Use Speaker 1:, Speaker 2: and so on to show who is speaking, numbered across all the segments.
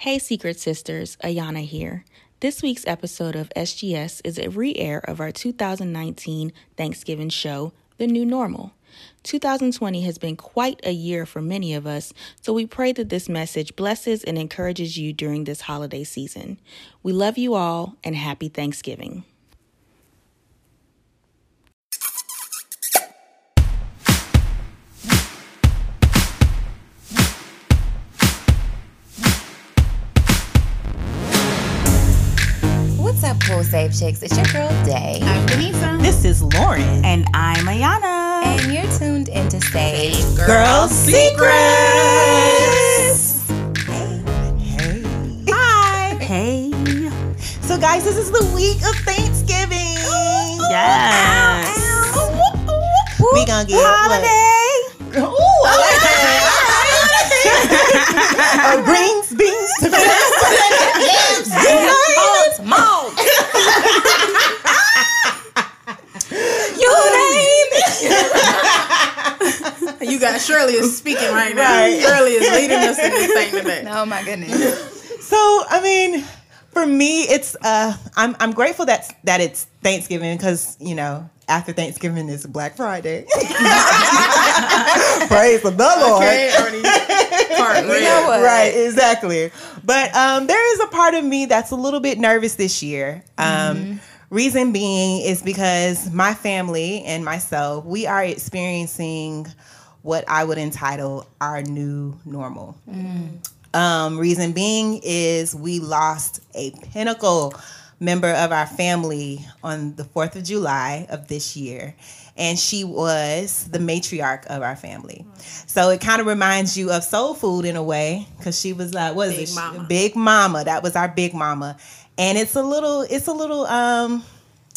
Speaker 1: Hey, Secret Sisters, Ayana here. This week's episode of SGS is a re air of our 2019 Thanksgiving show, The New Normal. 2020 has been quite a year for many of us, so we pray that this message blesses and encourages you during this holiday season. We love you all and happy Thanksgiving.
Speaker 2: What's up, Save Chicks? It's your girl Day.
Speaker 3: I'm Denisa.
Speaker 4: This is Lauren.
Speaker 3: And I'm Ayana.
Speaker 2: And you're tuned in to Save
Speaker 4: Girl Secrets.
Speaker 2: Hey.
Speaker 4: Hey.
Speaker 3: Hi.
Speaker 4: Hey. So, guys, this is the week of Thanksgiving.
Speaker 3: Yes.
Speaker 4: We gonna get
Speaker 3: Holiday.
Speaker 4: What? Ooh, I like that. uh, greens, beans, tomatoes, yams,
Speaker 2: Mom.
Speaker 3: You got Shirley is speaking right now.
Speaker 4: Right.
Speaker 3: Shirley is leading us in this thing today.
Speaker 2: Oh my goodness.
Speaker 4: So, I mean, for me, it's uh, I'm I'm grateful that that it's Thanksgiving because you know after Thanksgiving is Black Friday. Praise the Lord.
Speaker 3: Okay, already part
Speaker 2: You know what?
Speaker 4: Right, exactly. But um, there is a part of me that's a little bit nervous this year. Um, Reason being is because my family and myself, we are experiencing what I would entitle our new normal. Um, reason being is we lost a pinnacle member of our family on the 4th of July of this year. And she was the matriarch of our family. So it kind of reminds you of soul food in a way, because she was like, what is
Speaker 3: Big
Speaker 4: it?
Speaker 3: mama.
Speaker 4: Big mama. That was our big mama. And it's a little, it's a little um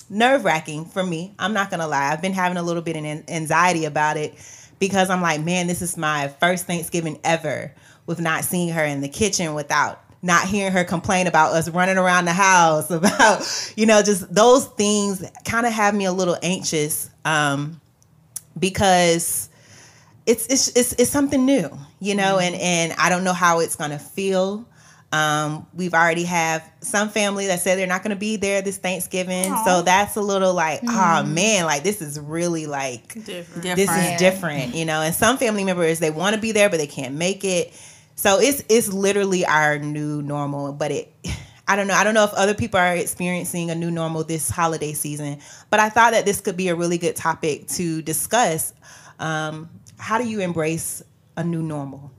Speaker 4: nerve wracking for me. I'm not gonna lie. I've been having a little bit of anxiety about it because I'm like, man, this is my first Thanksgiving ever with not seeing her in the kitchen without not hearing her complain about us running around the house, about, you know, just those things kind of have me a little anxious um, because it's, it's, it's, it's something new, you know, and, and I don't know how it's going to feel. Um, we've already have some family that said they're not going to be there this Thanksgiving. So that's a little like, oh man, like this is really like,
Speaker 3: Different.
Speaker 4: this is different, you know. And some family members they want to be there, but they can't make it. So it's it's literally our new normal. But it, I don't know. I don't know if other people are experiencing a new normal this holiday season. But I thought that this could be a really good topic to discuss. Um, how do you embrace a new normal?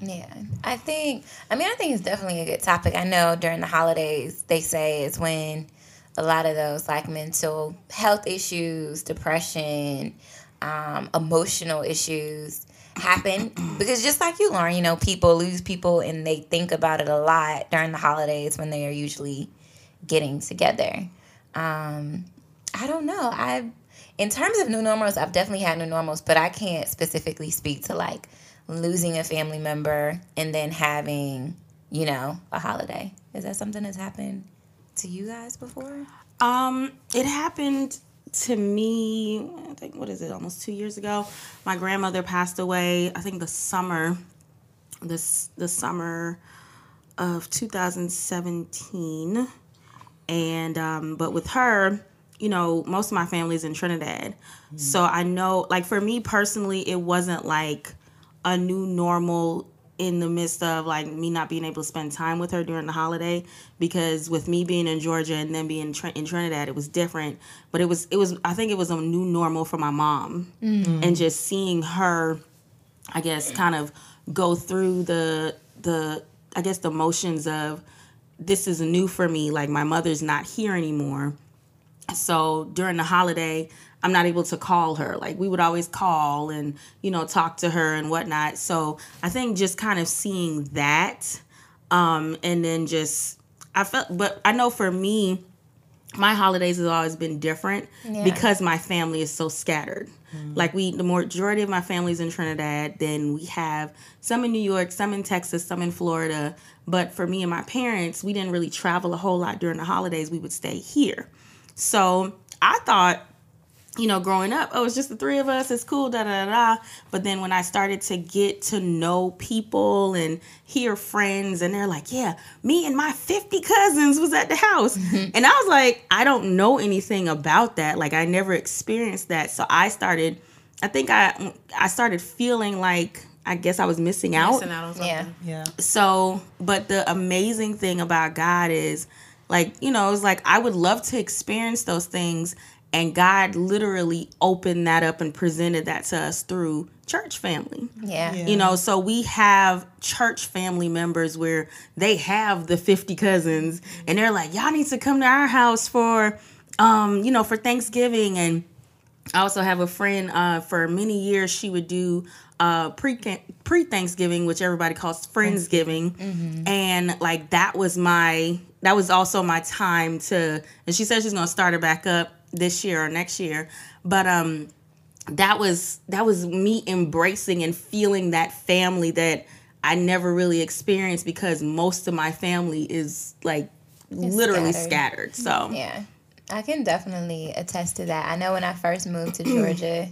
Speaker 2: Yeah, I think. I mean, I think it's definitely a good topic. I know during the holidays they say is when a lot of those like mental health issues, depression, um, emotional issues happen because just like you, Lauren, you know, people lose people and they think about it a lot during the holidays when they are usually getting together. Um, I don't know. I, in terms of new normals, I've definitely had new normals, but I can't specifically speak to like losing a family member and then having, you know, a holiday. Is that something that's happened to you guys before?
Speaker 1: Um, it happened to me. I think what is it? Almost two years ago. My grandmother passed away. I think the summer, this the summer of 2017, and um, but with her, you know, most of my family's in Trinidad, so I know, like for me personally, it wasn't like a new normal in the midst of like me not being able to spend time with her during the holiday because with me being in Georgia and then being Tr- in Trinidad it was different. But it was it was I think it was a new normal for my mom. Mm-hmm. And just seeing her I guess kind of go through the the I guess the motions of this is new for me like my mother's not here anymore. So during the holiday i'm not able to call her. Like we would always call and you know talk to her and whatnot. So i think just kind of seeing that um and then just i felt but i know for me my holidays has always been different
Speaker 2: Yeah.
Speaker 1: because my family is so scattered. Like we the majority of my family's in trinidad. Then we have some in new york some in texas some in florida. But for me and my parents we didn't really travel a whole lot during the holidays. We would stay here. So I thought you know, growing up, oh, it's just the three of us. It's cool, da da da. da. But then when I started to get to know people and hear friends, and they're like, yeah, me and my 50 cousins was at the house. Mm-hmm. And I was like, I don't know anything about that. Like, I never experienced that. So I started, I think I, I started feeling like, I guess I was missing out.
Speaker 3: Missing out on something.
Speaker 2: Yeah.
Speaker 4: Yeah.
Speaker 1: So, but the amazing thing about God is, like, you know, it's like I would love to experience those things. And God literally opened that up and presented that to us through church family.
Speaker 2: Yeah.
Speaker 4: Yeah.
Speaker 1: You know, so we have church family members where they have the 50 cousins and they're like, y'all need to come to our house for, um, you know, for Thanksgiving. And I also have a friend uh, for many years, she would do uh, pre pre Thanksgiving, which everybody calls Friendsgiving. And like that was my, that was also my time to, and she said she's going to start it back up this year or next year. But, um, that was that was me embracing and feeling that family that I never really experienced because most of my family is like literally
Speaker 2: scattered.
Speaker 1: scattered. So
Speaker 2: Yeah. I can definitely attest to that. I know when I first moved to Georgia,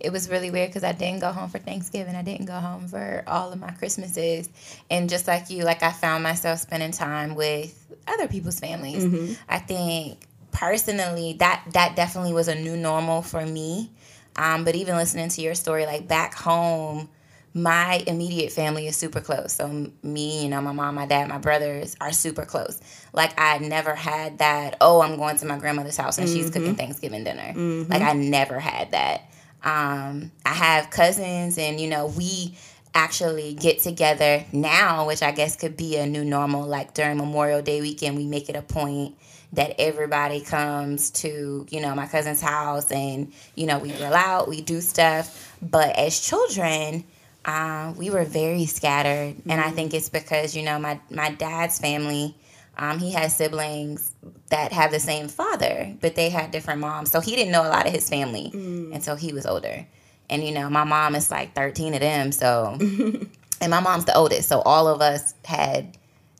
Speaker 2: it was really weird because I didn't go home for Thanksgiving. I didn't go home for all of my Christmases. And just like you, like I found myself spending time with other people's families. I think personally that that definitely was a new normal for me. Um, but even listening to your story, like back home, my immediate family is super close. So me, you know, my mom, my dad, my brothers are super close. Like I never had that. Oh, I'm going to my grandmother's house and she's cooking Thanksgiving dinner. Like I never had that. Um, I have cousins, and you know, we actually get together now, which I guess could be a new normal. Like during Memorial Day weekend, we make it a point that everybody comes to you know my cousin's house, and you know we grill out, we do stuff. But as children, um, we were very scattered, and I think it's because you know my my dad's family. Um, he has siblings that have the same father, but they had different moms. So he didn't know a lot of his family until he was older. And you know, my mom is like 13 of them. So, and my mom's the oldest. So all of us had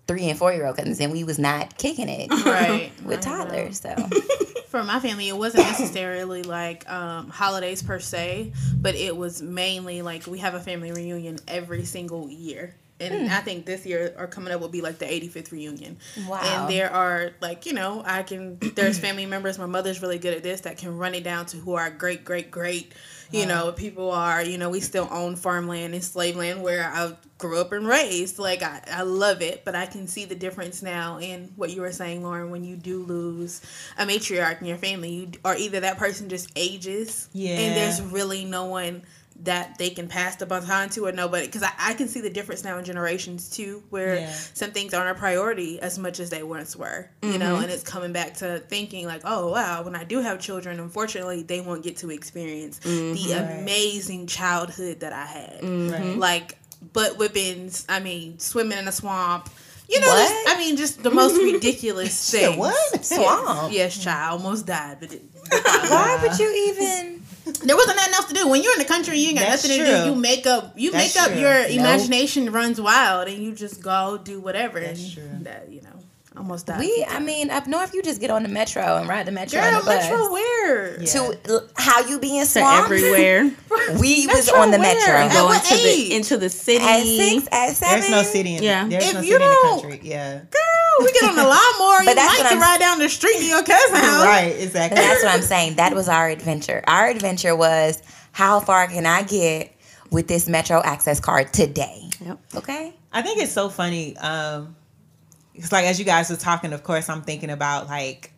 Speaker 2: three and four year old cousins, and we was not kicking it
Speaker 3: Right.
Speaker 2: with toddlers. So
Speaker 3: For my family, it wasn't necessarily like um, holidays per se, but it was mainly like we have a family reunion every single year. And I think this year or coming up will be like the 85th reunion.
Speaker 2: Wow.
Speaker 3: And there are like, you know, I can, there's family members, my mother's really good at this, that can run it down to who our great, great, great, you uh-huh. know, people are. You know, we still own farmland and slave land where I grew up and raised. Like, I, I love it, but I can see the difference now in what you were saying, Lauren, when you do lose a matriarch in your family, you, or either that person just ages,
Speaker 4: Yeah.
Speaker 3: and there's really no one that they can pass the baton to or nobody because I, I can see the difference now in generations too where
Speaker 4: Yeah.
Speaker 3: some things aren't a priority as much as they once were you know mm-hmm. and it's coming back to thinking like oh wow when i do have children unfortunately they won't get to experience the mm-hmm. amazing childhood that i had
Speaker 4: Right.
Speaker 3: like butt whippings i mean swimming in a swamp you know just- i mean just the most ridiculous
Speaker 4: Shit,
Speaker 3: things
Speaker 4: what?
Speaker 2: Swamp?
Speaker 3: yes child almost died but it,
Speaker 2: why would you even?
Speaker 3: There wasn't nothing else to do when you're in the country. You ain't got
Speaker 4: That's
Speaker 3: nothing to do. You make up. You
Speaker 4: That's
Speaker 3: make up.
Speaker 4: true.
Speaker 3: Your
Speaker 4: Nope.
Speaker 3: imagination runs wild, and you just go do whatever.
Speaker 4: That's true.
Speaker 3: That you know, almost died.
Speaker 2: We, I mean, up north, you just get on the metro and ride the metro.
Speaker 3: girl,
Speaker 2: on the bus.
Speaker 3: Metro where?
Speaker 4: Yeah.
Speaker 2: To how you being swamped?
Speaker 1: to everywhere.
Speaker 2: We was on the
Speaker 3: where?
Speaker 2: metro.
Speaker 3: At
Speaker 1: Go
Speaker 3: what
Speaker 1: into
Speaker 3: age?
Speaker 1: the into the city.
Speaker 2: At six, at seven.
Speaker 4: There's no city in
Speaker 1: Yeah.
Speaker 4: There's
Speaker 3: If
Speaker 4: no
Speaker 3: you
Speaker 4: city in the country. Yeah.
Speaker 3: Girl, we get on the lawnmower. you
Speaker 2: But that's
Speaker 3: might
Speaker 2: what
Speaker 3: can
Speaker 2: I'm-
Speaker 3: ride down the street to your cousin's house.
Speaker 4: Right.
Speaker 2: And
Speaker 4: Exactly.
Speaker 2: that's what I'm saying. That was our adventure. Our adventure was how far can I get with this Metro Access card today?
Speaker 1: Yep.
Speaker 2: Okay.
Speaker 4: I think it's so funny. Um, it's like as you guys were talking, of course, I'm thinking about like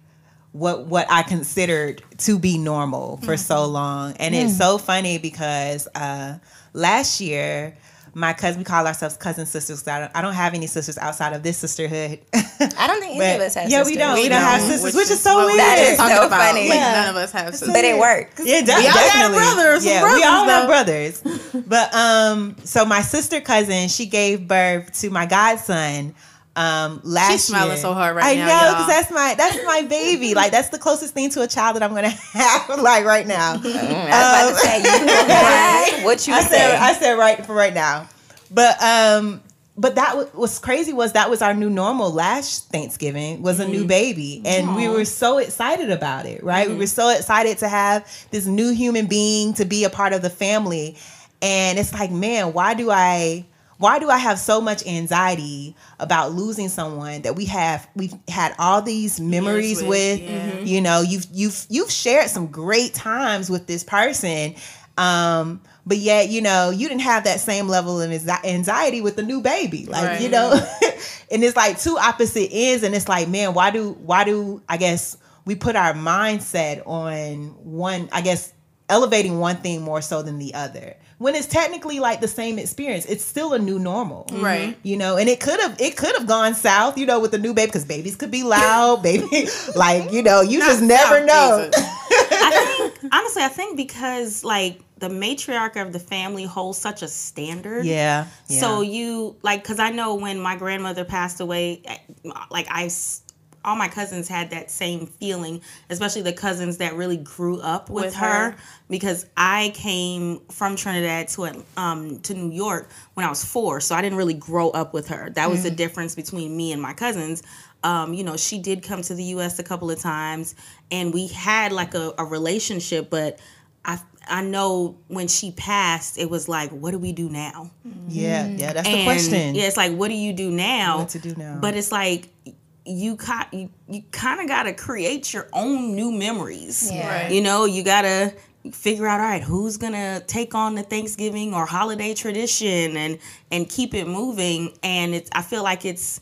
Speaker 4: what what I considered to be normal for so long, and it's so funny because uh, last year. My cousin, we call ourselves cousin sisters. 'cause I don't, I don't have any sisters outside of this sisterhood.
Speaker 2: I don't think any of us have
Speaker 4: yeah, we don't. We,
Speaker 3: We
Speaker 4: don't have
Speaker 3: don't,
Speaker 4: sisters,
Speaker 3: which
Speaker 4: which, is
Speaker 3: is
Speaker 4: so weird.
Speaker 2: That is
Speaker 3: talking
Speaker 2: so
Speaker 3: about.
Speaker 2: funny.
Speaker 3: Like,
Speaker 4: Yeah.
Speaker 3: none of us have sisters.
Speaker 2: But it works.
Speaker 4: Yeah, de-
Speaker 3: We all got brothers, some
Speaker 4: yeah, we all
Speaker 3: brothers,
Speaker 4: have brothers. But um, so my sister cousin, she gave birth to my godson. Um, last
Speaker 3: She's smiling
Speaker 4: year.
Speaker 3: so hard right
Speaker 4: I
Speaker 3: now,
Speaker 4: i
Speaker 3: know
Speaker 4: because that's my that's my baby. Like that's the closest thing to a child that I'm gonna have. Like right now.
Speaker 2: Mm, I was about to say, you what you
Speaker 4: I
Speaker 2: say.
Speaker 4: said I said right for right now. But um but that wa- was crazy was that was our new normal last Thanksgiving was a new baby and we were so excited about it, right? We were so excited to have this new human being to be a part of the family. And it's like, man, why do I why do I have so much anxiety about losing someone that we have we've had all these memories
Speaker 3: with,
Speaker 4: with,
Speaker 3: yeah.
Speaker 4: you know, you've you've you've shared some great times with this person. Um, but yet, you know, you didn't have that same level of anxiety with the new baby. Like, you know, and it's like two opposite ends and it's like, man, why do why do I guess we put our mindset on one, I guess elevating one thing more so than the other. When it's technically like the same experience, it's still a new normal
Speaker 3: Right.
Speaker 4: you know and it could have it could have gone south you know with the new baby because babies could be loud baby like you know you just never
Speaker 3: South,
Speaker 4: know
Speaker 1: I think honestly, I think because like the matriarch of the family holds such a standard.
Speaker 4: yeah, yeah.
Speaker 1: So you like because I know when my grandmother passed away, eh, like I, s- all my cousins had that same feeling, especially the cousins that really grew up with,
Speaker 3: With
Speaker 1: her,
Speaker 3: her.
Speaker 1: Because I came from Trinidad to um to New York when I was four, so I didn't really grow up with her. That was the difference between me and my cousins. Um, you know, she did come to the U.S. a couple of times, and we had like a, a relationship, but. I, I know when she passed, it was like, what do we do now?
Speaker 4: yeah yeah that's the question
Speaker 1: Yeah, it's like, what do you do now?
Speaker 4: What to do now.
Speaker 1: But it's like you ca- you, you kind of got to create your own new memories.
Speaker 2: Yeah.
Speaker 3: Right.
Speaker 1: You know, you got to figure out all right, who's going to take on the Thanksgiving or holiday tradition and and keep it moving and it's I feel like it's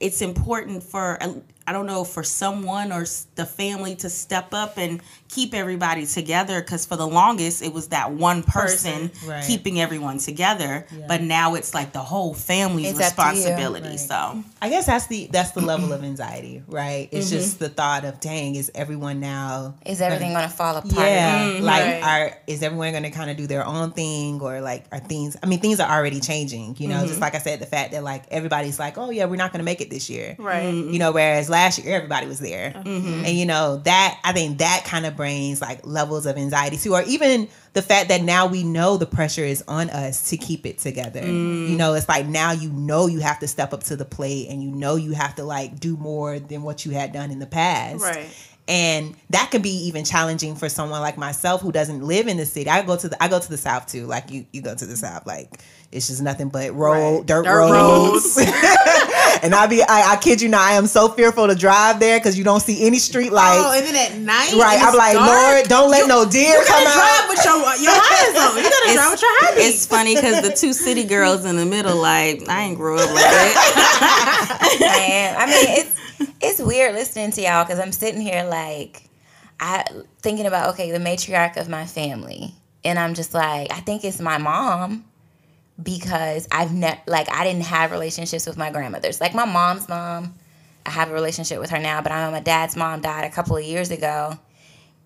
Speaker 1: it's important for I don't know for someone or the family to step up and keep everybody together because for the longest it was that one person,
Speaker 3: Person,
Speaker 4: right.
Speaker 1: keeping everyone together but now it's like the whole family's
Speaker 2: It's up to you.
Speaker 1: responsibility
Speaker 4: Right.
Speaker 1: so
Speaker 4: I guess that's the that's the level of anxiety right it's
Speaker 1: Mm-hmm.
Speaker 4: just the thought of dang is everyone now
Speaker 2: Is everything gonna fall apart?
Speaker 4: yeah like
Speaker 3: Right.
Speaker 4: are is everyone going to kind of do their own thing or like are things i mean things are already changing you know
Speaker 1: Mm-hmm.
Speaker 4: just like i said the fact that like everybody's like oh yeah we're not going to make it this year
Speaker 3: Right.
Speaker 4: you know whereas last year everybody was there
Speaker 1: Mm-hmm.
Speaker 4: and you know that i think that kind of brings like levels of anxiety too or even the fact that now we know the pressure is on us to keep it together
Speaker 1: Mm.
Speaker 4: you know it's like now you know you have to step up to the plate and you know you have to like do more than what you had done in the past
Speaker 3: Right.
Speaker 4: and that can be even challenging for someone like myself who doesn't live in the city. I go to the I go to the south too. Like you, you go to the south. Like it's just nothing but road,
Speaker 3: Right.
Speaker 4: dirt,
Speaker 3: Dirt
Speaker 4: roads.
Speaker 3: roads.
Speaker 4: and I be I, I kid you not, I am so fearful to drive there because you don't see any street oh, lights.
Speaker 3: Oh, and then at night,
Speaker 4: right, I'm like,
Speaker 3: dark,
Speaker 4: Lord, don't let no deer
Speaker 3: You
Speaker 4: come
Speaker 3: gotta drive
Speaker 4: out.
Speaker 3: with your your eyes on. You gotta drive with your eyes.
Speaker 1: it's funny because the two city girls in the middle like i ain't grew up like that
Speaker 2: Man, I mean, it's it's weird listening to y'all because I'm sitting here like I thinking about okay, the matriarch of my family, and I'm just like, I think it's my mom because I've never like I didn't have relationships with my grandmothers. Like my mom's mom, I have a relationship with her now, but I know my dad's mom died a couple of years ago.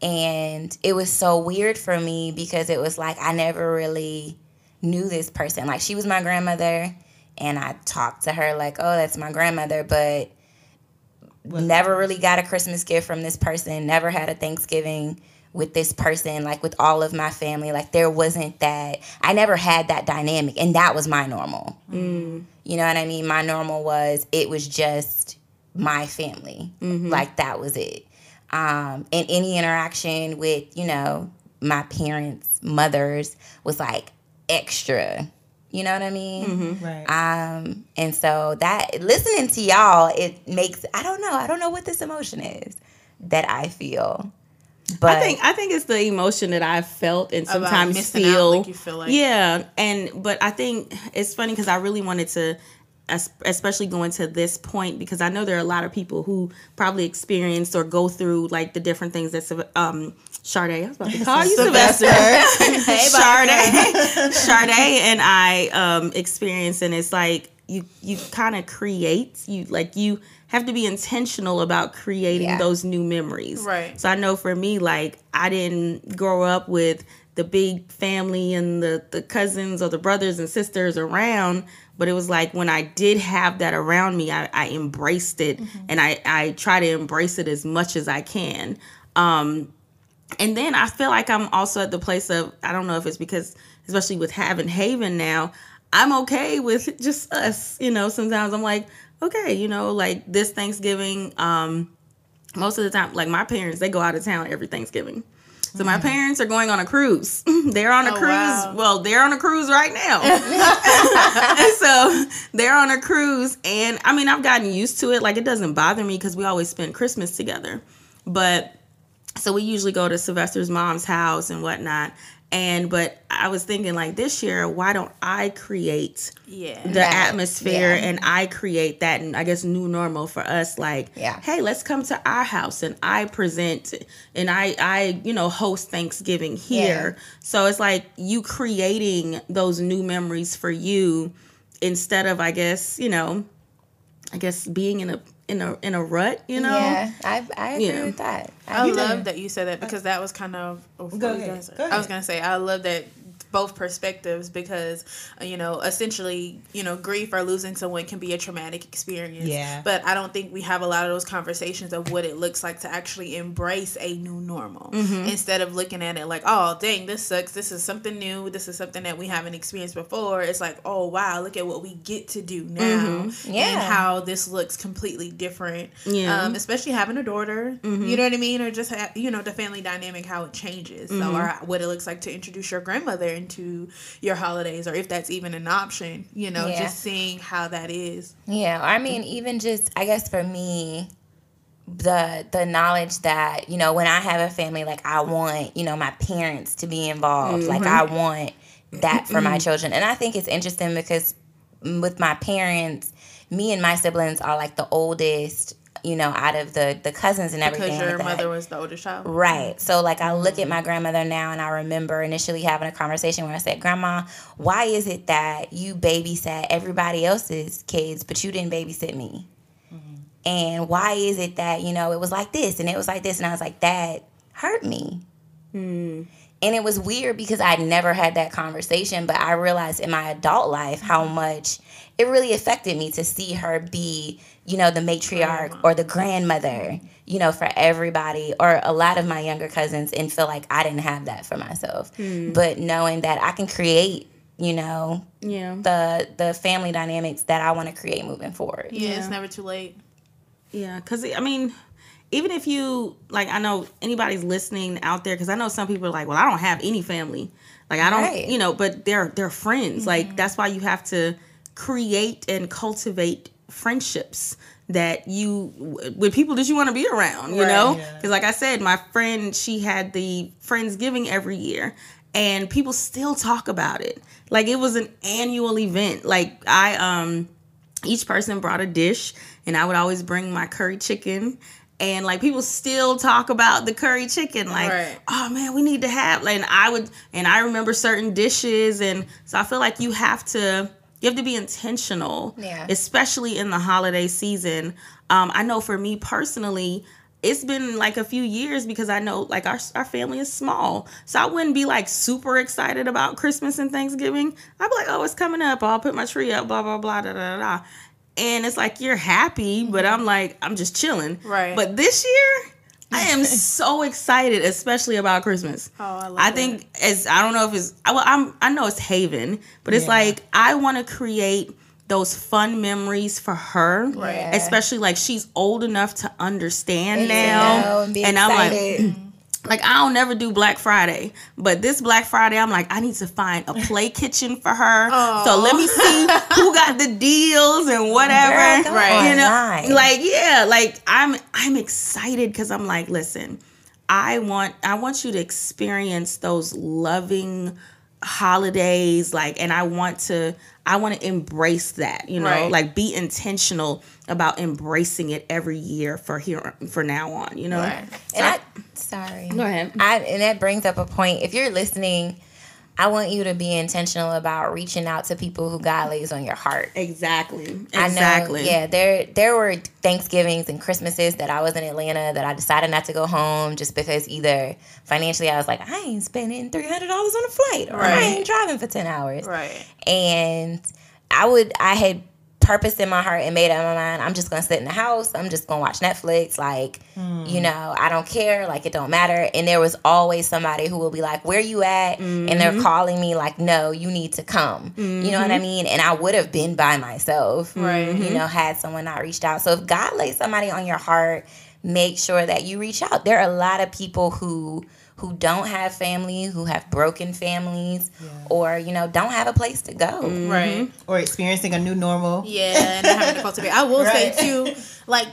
Speaker 2: And it was so weird for me because it was like I never really knew this person. Like she was my grandmother and I talked to her like, "Oh, that's my grandmother," but never really got a Christmas gift from this person, never had a Thanksgiving with this person, like with all of my family. Like there wasn't that, I never had that dynamic, and that was my normal. You know what I mean? My normal was it was just my family. Like that was it. Um, and any interaction with, you know, my parents' mothers was like extra. You know what I mean?
Speaker 4: Right.
Speaker 2: Um, and so that listening to y'all, it makes I don't know, I don't know what this emotion is that I feel. But
Speaker 1: I think I think it's the emotion that I've felt and
Speaker 3: About
Speaker 1: sometimes
Speaker 3: missing out,
Speaker 1: feel.
Speaker 3: like you feel like-
Speaker 1: yeah, and but I think it's funny because I really wanted to, especially going to this point because I know there are a lot of people who probably experienced or go through like the different things that um Sade. I was about to call you Sylvester. Hey, Sade, Sade, and I um experienced, and it's like you you kind of create you like you have to be intentional about creating
Speaker 2: Yeah.
Speaker 1: those new memories.
Speaker 3: Right.
Speaker 1: So I know for me, like I didn't grow up with the big family and the the cousins or the brothers and sisters around, but it was like when I did have that around me, I, I embraced it and I I try to embrace it as much as I can. Um, and then I feel like I'm also at the place of I don't know if it's because especially with having Haven now, I'm okay with just us. You know, sometimes I'm like, okay, you know, like this Thanksgiving, um, most of the time, like my parents, they go out of town every Thanksgiving. So my parents are going on a cruise. they're on a
Speaker 3: Oh,
Speaker 1: cruise.
Speaker 3: wow.
Speaker 1: Well, they're on a cruise right now. so they're on a cruise and I mean, I've gotten used to it. Like it doesn't bother me cuz we always spend Christmas together. But so we usually go to Sylvester's mom's house and whatnot. And but I was thinking like this year, why don't I create
Speaker 3: Yeah.
Speaker 1: the
Speaker 2: Right.
Speaker 1: atmosphere
Speaker 2: Yeah.
Speaker 1: and I create that and I guess new normal for us like
Speaker 2: Yeah.
Speaker 1: hey let's come to our house and I present and I I you know host Thanksgiving here so it's like you creating those new memories for you instead of I guess you know I guess being in a in a in a rut you know
Speaker 2: Yeah, I, I agree
Speaker 1: Yeah.
Speaker 2: with that.
Speaker 3: I
Speaker 2: do.
Speaker 3: Um, love that you said that because that was kind of. oh, what
Speaker 4: Go
Speaker 3: were you
Speaker 4: ahead.
Speaker 3: gonna say?
Speaker 4: Go
Speaker 3: I was gonna say I love that both perspectives because uh, you know essentially you know grief or losing someone can be a traumatic experience.
Speaker 4: Yeah.
Speaker 3: But I don't think we have a lot of those conversations of what it looks like to actually embrace a new normal instead of looking at it like oh dang this sucks this is something new this is something that we haven't experienced before. It's like oh wow look at what we get to do now
Speaker 2: Yeah.
Speaker 3: and how this looks completely different.
Speaker 1: Yeah.
Speaker 3: Um, especially having a daughter, you know what I mean, or just ha- you know the family dynamic, how it changes, so, or what it looks like to introduce your grandmother into your holidays, or if that's even an option. You know,
Speaker 2: Yeah.
Speaker 3: just seeing how that is.
Speaker 2: Yeah, I mean, even just I guess for me, the the knowledge that you know when I have a family, like I want you know my parents to be involved. Like I mm-hmm. want that for my mm-hmm. children, and I think it's interesting because with my parents, me and my siblings are like the oldest. You know, out of the the cousins and everything.
Speaker 3: Because your
Speaker 2: like
Speaker 3: mother was the oldest child.
Speaker 2: Right. So like I look at mm-hmm. my grandmother now and I remember initially having a conversation where I said, Grandma, why is it that you babysat everybody else's kids, but you didn't babysit me? Mm-hmm. And why is it that, you know, it was like this and it was like this? And I was like, that hurt me. Mm. And it was weird because I'd never had that conversation, but I realized in my adult life how much it really affected me to see her be, you know, the matriarch mm. or the grandmother, you know, for everybody or a lot of my younger cousins and feel like I didn't have that for myself. Mm. But knowing that I can create, you know,
Speaker 1: yeah
Speaker 2: the the family dynamics that I want to create moving forward.
Speaker 3: Yeah, it's never too late.
Speaker 1: Yeah, because I mean, even if you like, I know anybody's listening out there because I know some people are like, well, I don't have any family, like I don't,
Speaker 2: Right.
Speaker 1: you know, but they're they're friends. Like mm-hmm. that's why you have to create and cultivate friendships that you with people that you want to be around. You
Speaker 3: Right.
Speaker 1: know,
Speaker 4: Yeah.
Speaker 1: because like I said, my friend she had the friendsgiving every year. And people still talk about it. Like it was an annual event. Like I um each person brought a dish and I would always bring my curry chicken and like people still talk about the curry chicken like
Speaker 3: Right.
Speaker 1: oh man we need to have like and I would and I remember certain dishes and so I feel like you have to you have to be intentional
Speaker 2: Yeah.
Speaker 1: especially in the holiday season um I know for me personally it's been like a few years because I know like our our family is small. So I wouldn't be like super excited about Christmas and Thanksgiving. I'd be like, oh, it's coming up. I'll put my tree up, blah, blah, blah, da, da, da, da. And it's like you're happy, but I'm like, I'm just chilling.
Speaker 3: Right.
Speaker 1: But this year, I am so excited, especially about Christmas.
Speaker 3: Oh, I love
Speaker 1: I think as I don't know if it's I- well, I'm I know it's Haven, but it's
Speaker 4: Yeah.
Speaker 1: like I want to create those fun memories for her,
Speaker 2: Right.
Speaker 1: especially like she's old enough to understand
Speaker 2: And
Speaker 1: now,
Speaker 2: and be
Speaker 1: I'm like. like I don't never do Black Friday, but this Black Friday I'm like I need to find a play kitchen for her. So let me see who got the deals and whatever.
Speaker 2: Girl,
Speaker 3: Right.
Speaker 1: You know,
Speaker 2: online.
Speaker 1: like yeah, like I'm I'm excited because I'm like, listen, I want I want you to experience those loving holidays like and I want to I want to embrace that, you know,
Speaker 3: Right.
Speaker 1: like be intentional about embracing it every year for here for now on, you know.
Speaker 3: Right.
Speaker 2: And I, sorry.
Speaker 1: Go ahead.
Speaker 2: I, and that brings up a point. If you're listening, I want you to be intentional about reaching out to people who God lays on your heart.
Speaker 1: Exactly.
Speaker 2: I know,
Speaker 1: Exactly.
Speaker 2: yeah, there there were Thanksgivings and Christmases that I was in Atlanta that I decided not to go home just because either financially I was like, I ain't spending three hundred dollars on a flight, or I ain't driving for ten hours,
Speaker 3: Right.
Speaker 2: and I would I had purpose in my heart and made up my mind. I'm just gonna sit in the house. I'm just gonna watch Netflix. Like, hmm. you know, I don't care. Like, it don't matter. And there was always somebody who will be like, "Where you at?" And they're mm-hmm. calling me like, "No, you need to come." You know what I mm-hmm. mean? And I would have been by myself,
Speaker 3: Right.
Speaker 2: You mm-hmm. know, had someone not reached out. So if God lays somebody on your heart, make sure that you reach out. There are a lot of people who who don't have family, who have broken families, or you know, don't have a place to go.
Speaker 3: Right.
Speaker 4: Or experiencing a new normal.
Speaker 3: Yeah, and having to cultivate. I will
Speaker 4: Right.
Speaker 3: say too, like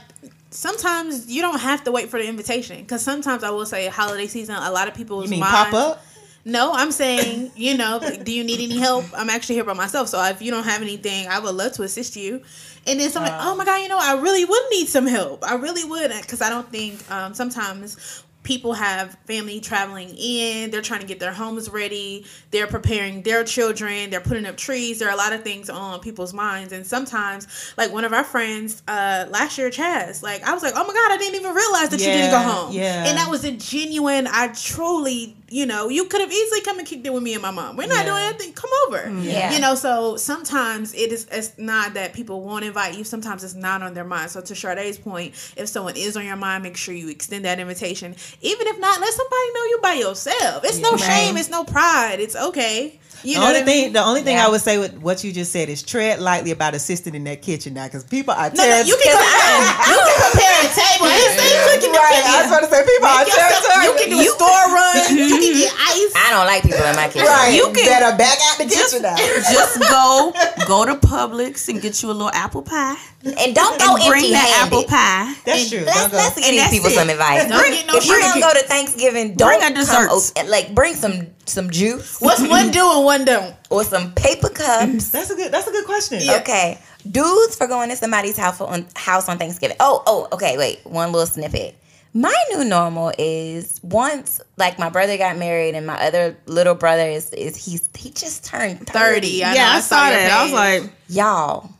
Speaker 3: sometimes you don't have to wait for the invitation because sometimes I will say holiday season. A lot of people
Speaker 4: You mean
Speaker 3: minds-
Speaker 4: pop up?
Speaker 3: No, I'm saying you know, do you need any help? I'm actually here by myself, so if you don't have anything, I would love to assist you. And then someone, oh my god, you know, I really would need some help. I really would because I don't think um, sometimes people have family traveling in they're trying to get their homes ready they're preparing their children they're putting up trees there are a lot of things on people's minds and sometimes like one of our friends uh last year chaz like i was like oh my god i didn't even realize that you didn't go home
Speaker 4: yeah.
Speaker 3: and that was a genuine i truly you know you could have easily come and kicked it with me and my mom. We're not
Speaker 4: Yeah.
Speaker 3: doing anything. Come over. Mm-hmm.
Speaker 2: Yeah.
Speaker 3: you know so sometimes it is it's not that people won't invite you. Sometimes it's not on their mind. So to Sade's point if someone is on your mind make sure you extend that invitation. Even if not let somebody know you by yourself. It's no
Speaker 4: Right.
Speaker 3: shame. It's no pride. It's okay you
Speaker 4: The
Speaker 3: know
Speaker 4: only
Speaker 3: what I mean?
Speaker 4: thing, the only thing
Speaker 2: Yeah.
Speaker 4: I would say with what you just said is tread lightly about assisting in that kitchen now, because people are
Speaker 3: no, no, you can compare, you can compare a table. I ain't saying cooking the
Speaker 4: right. I was going to say people are
Speaker 3: Make yourself-
Speaker 4: territorial.
Speaker 3: You can do a store run. You can get ice.
Speaker 2: I don't like people in my kitchen.
Speaker 4: Right.
Speaker 1: You
Speaker 4: You
Speaker 1: can-
Speaker 4: better back out the kitchen now.
Speaker 1: Just go go to Publix and get you a little apple pie.
Speaker 2: And don't go
Speaker 1: and bring
Speaker 2: empty
Speaker 1: that apple pie.
Speaker 4: That's true.
Speaker 2: Let's,
Speaker 4: Don't go.
Speaker 2: let's give
Speaker 1: And
Speaker 2: people
Speaker 1: it.
Speaker 2: some advice.
Speaker 3: Don't get no
Speaker 2: if you're gonna go to Thanksgiving, don't
Speaker 1: Bring a
Speaker 2: come
Speaker 1: dessert.
Speaker 2: o- like bring some some juice
Speaker 3: What's one do and one don't?
Speaker 2: or some paper cups.
Speaker 4: Mm, that's a good. That's a good question.
Speaker 3: Yeah.
Speaker 2: Okay, dudes for going to somebody's house on house on Thanksgiving. Oh, oh, okay. Wait, one little snippet. My new normal is once like my brother got married and my other little brother is is he's he just turned 30.
Speaker 3: 30. I know,
Speaker 1: yeah, I,
Speaker 3: I
Speaker 1: saw
Speaker 3: saw your
Speaker 1: that. I was like,
Speaker 2: Y'all,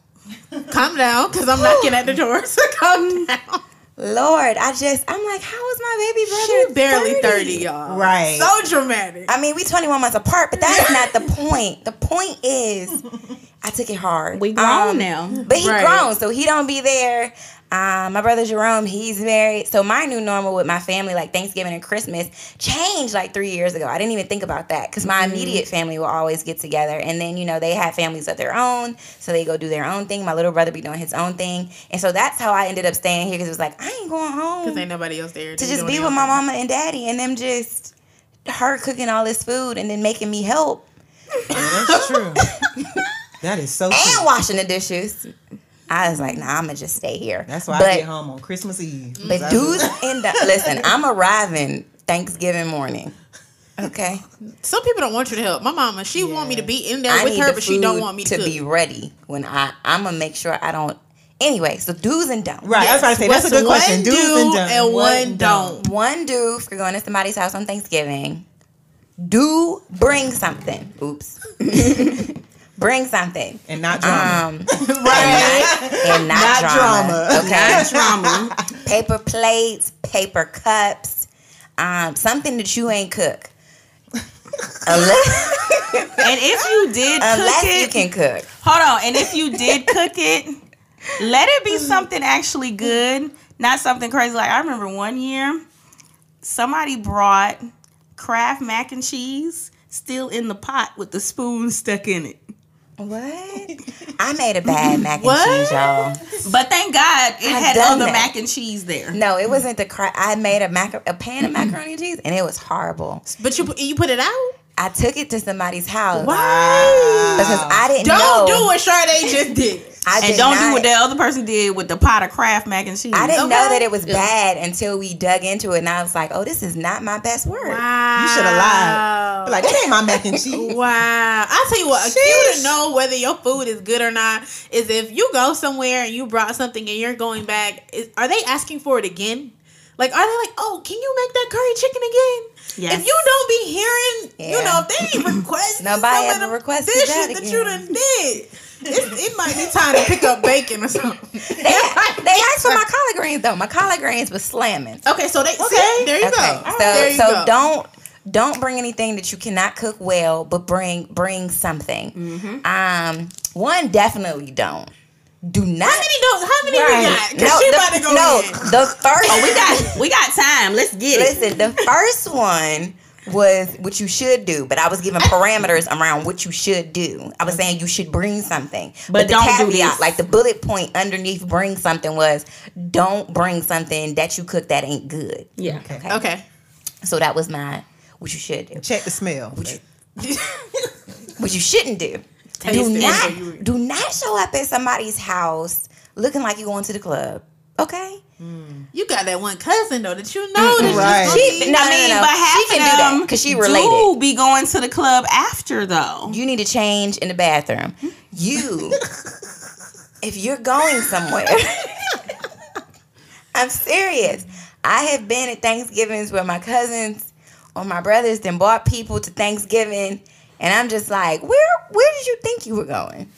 Speaker 3: Calm down, because I'm knocking at the door. So calm down.
Speaker 2: Lord, I just I'm like, how is my baby brother?
Speaker 3: She barely 30, y'all.
Speaker 4: Right.
Speaker 3: So dramatic.
Speaker 2: I mean, we 21 months apart, but that's not the point. The point is, I took it hard.
Speaker 1: we grown
Speaker 2: Um,
Speaker 1: now.
Speaker 2: But he
Speaker 3: Right.
Speaker 2: grown, so he don't be there. Um, my brother Jerome, he's married. So my new normal with my family, like Thanksgiving and Christmas, changed like three years ago. I didn't even think about that because my immediate family will always get together, and then you know they have families of their own, so they go do their own thing. My little brother be doing his own thing, and so that's how I ended up staying here because it was like I ain't going home
Speaker 3: Because ain't nobody else there.
Speaker 2: to just be with my mama and daddy, and them just her cooking all this food and then making me help
Speaker 4: That's true. that is so
Speaker 2: and
Speaker 4: true.
Speaker 2: washing the dishes. I was like, nah, I'm gonna just stay here.
Speaker 4: That's why
Speaker 2: but,
Speaker 4: I get home on Christmas Eve.
Speaker 2: But
Speaker 4: I-
Speaker 2: dudes end up listen. I'm arriving Thanksgiving morning. Okay,
Speaker 3: Some people don't want you to help. My mama, she want me to be in there
Speaker 2: I
Speaker 3: with her,
Speaker 2: the
Speaker 3: but she don't want me to,
Speaker 2: to be ready when I. I'm gonna make sure I don't. Anyway, so do's and don'ts.
Speaker 4: Right. I was about to say that's a
Speaker 3: What's
Speaker 4: good question.
Speaker 3: one
Speaker 4: Do's
Speaker 3: do
Speaker 4: and don'ts.
Speaker 3: and
Speaker 4: What
Speaker 3: one don't.
Speaker 2: One do for going to somebody's house on Thanksgiving. Do bring something. Oops. bring something.
Speaker 4: And not drama.
Speaker 2: Um, right. And not,
Speaker 4: Not
Speaker 2: drama.
Speaker 4: drama.
Speaker 2: Okay.
Speaker 1: Trauma.
Speaker 2: paper plates, paper cups, um, something that you ain't cook. Unless,
Speaker 1: And if you did cook
Speaker 2: unless
Speaker 1: it,
Speaker 2: you can cook.
Speaker 1: hold on. And if you did cook it, let it be something actually good, not something crazy. Like I remember one year, somebody brought Kraft mac and cheese still in the pot with the spoon stuck in it.
Speaker 2: What? I made a bad mac and
Speaker 3: What?
Speaker 2: cheese, y'all.
Speaker 1: But thank God it
Speaker 2: I've
Speaker 1: had other
Speaker 2: that.
Speaker 1: mac and cheese there.
Speaker 2: No, it wasn't the cra- I made a mac a pan of macaroni and cheese, and it was horrible.
Speaker 3: But you you put it out?
Speaker 2: I took it to somebody's house
Speaker 3: Why?
Speaker 2: because I didn't
Speaker 3: Don't
Speaker 2: know.
Speaker 3: do what Sade just did.
Speaker 2: I
Speaker 1: And
Speaker 2: did
Speaker 1: don't
Speaker 2: not-
Speaker 1: do what that other person did with the pot of Kraft mac and cheese.
Speaker 2: I didn't know that it was bad until we dug into it, and I was like, "Oh, this is not my best work."
Speaker 3: Wow.
Speaker 4: You should have lied. Like that ain't my mac and cheese.
Speaker 3: Wow. I'll tell you what, a cue to know whether your food is good or not is if you go somewhere and you brought something and you're going back, is, are they asking for it again? Like, are they like, oh, can you make that curry chicken again?
Speaker 1: Yes.
Speaker 3: If you don't be hearing, you know, if they ain't requesting
Speaker 2: Nobody
Speaker 3: some
Speaker 2: ever requested
Speaker 3: dishes
Speaker 2: that
Speaker 3: that, you
Speaker 2: again.
Speaker 3: done did, it, it might be time to pick up bacon or something.
Speaker 2: They, they asked for my collard greens though. My collard greens was slamming.
Speaker 3: Okay, so they
Speaker 4: Okay.
Speaker 3: see, there you
Speaker 2: Okay,
Speaker 3: go.
Speaker 2: so
Speaker 3: you
Speaker 2: so
Speaker 3: go.
Speaker 2: don't don't bring anything that you cannot cook well, but bring bring something.
Speaker 3: Mm-hmm.
Speaker 2: Um, one definitely don't do not.
Speaker 3: How many don't? How many
Speaker 4: Right.
Speaker 3: We? Cause
Speaker 2: no,
Speaker 3: she
Speaker 2: the,
Speaker 3: about to go
Speaker 2: no,
Speaker 3: in.
Speaker 2: the first.
Speaker 1: Oh, we got we got time. Let's get it.
Speaker 2: Listen, the first one was what you should do, but I was giving parameters around what you should do. I was saying you should bring something,
Speaker 1: But
Speaker 2: the
Speaker 1: don't do
Speaker 2: caveat,
Speaker 1: this.
Speaker 2: like the bullet point underneath, bring something was don't bring something that you cook that ain't good.
Speaker 1: Yeah.
Speaker 4: Okay.
Speaker 3: Okay.
Speaker 2: So that was my what you should do.
Speaker 4: Check the smell.
Speaker 2: What you shouldn't do.
Speaker 3: Taste
Speaker 2: do not do not show up at somebody's house looking like you going to the club. Okay?
Speaker 3: You got that one cousin though that you know that
Speaker 4: Right.
Speaker 3: she's
Speaker 2: She- no,
Speaker 1: I
Speaker 2: no,
Speaker 1: mean,
Speaker 2: no, no.
Speaker 1: but half
Speaker 2: She can do that, because she related.
Speaker 1: do
Speaker 2: related.
Speaker 1: be going to the club after though.
Speaker 2: You need to change in the bathroom. You, if you're going somewhere, I'm serious. I have been at Thanksgivings where my cousins or my brothers then brought people to Thanksgiving, and I'm just like, where where did you think you were going?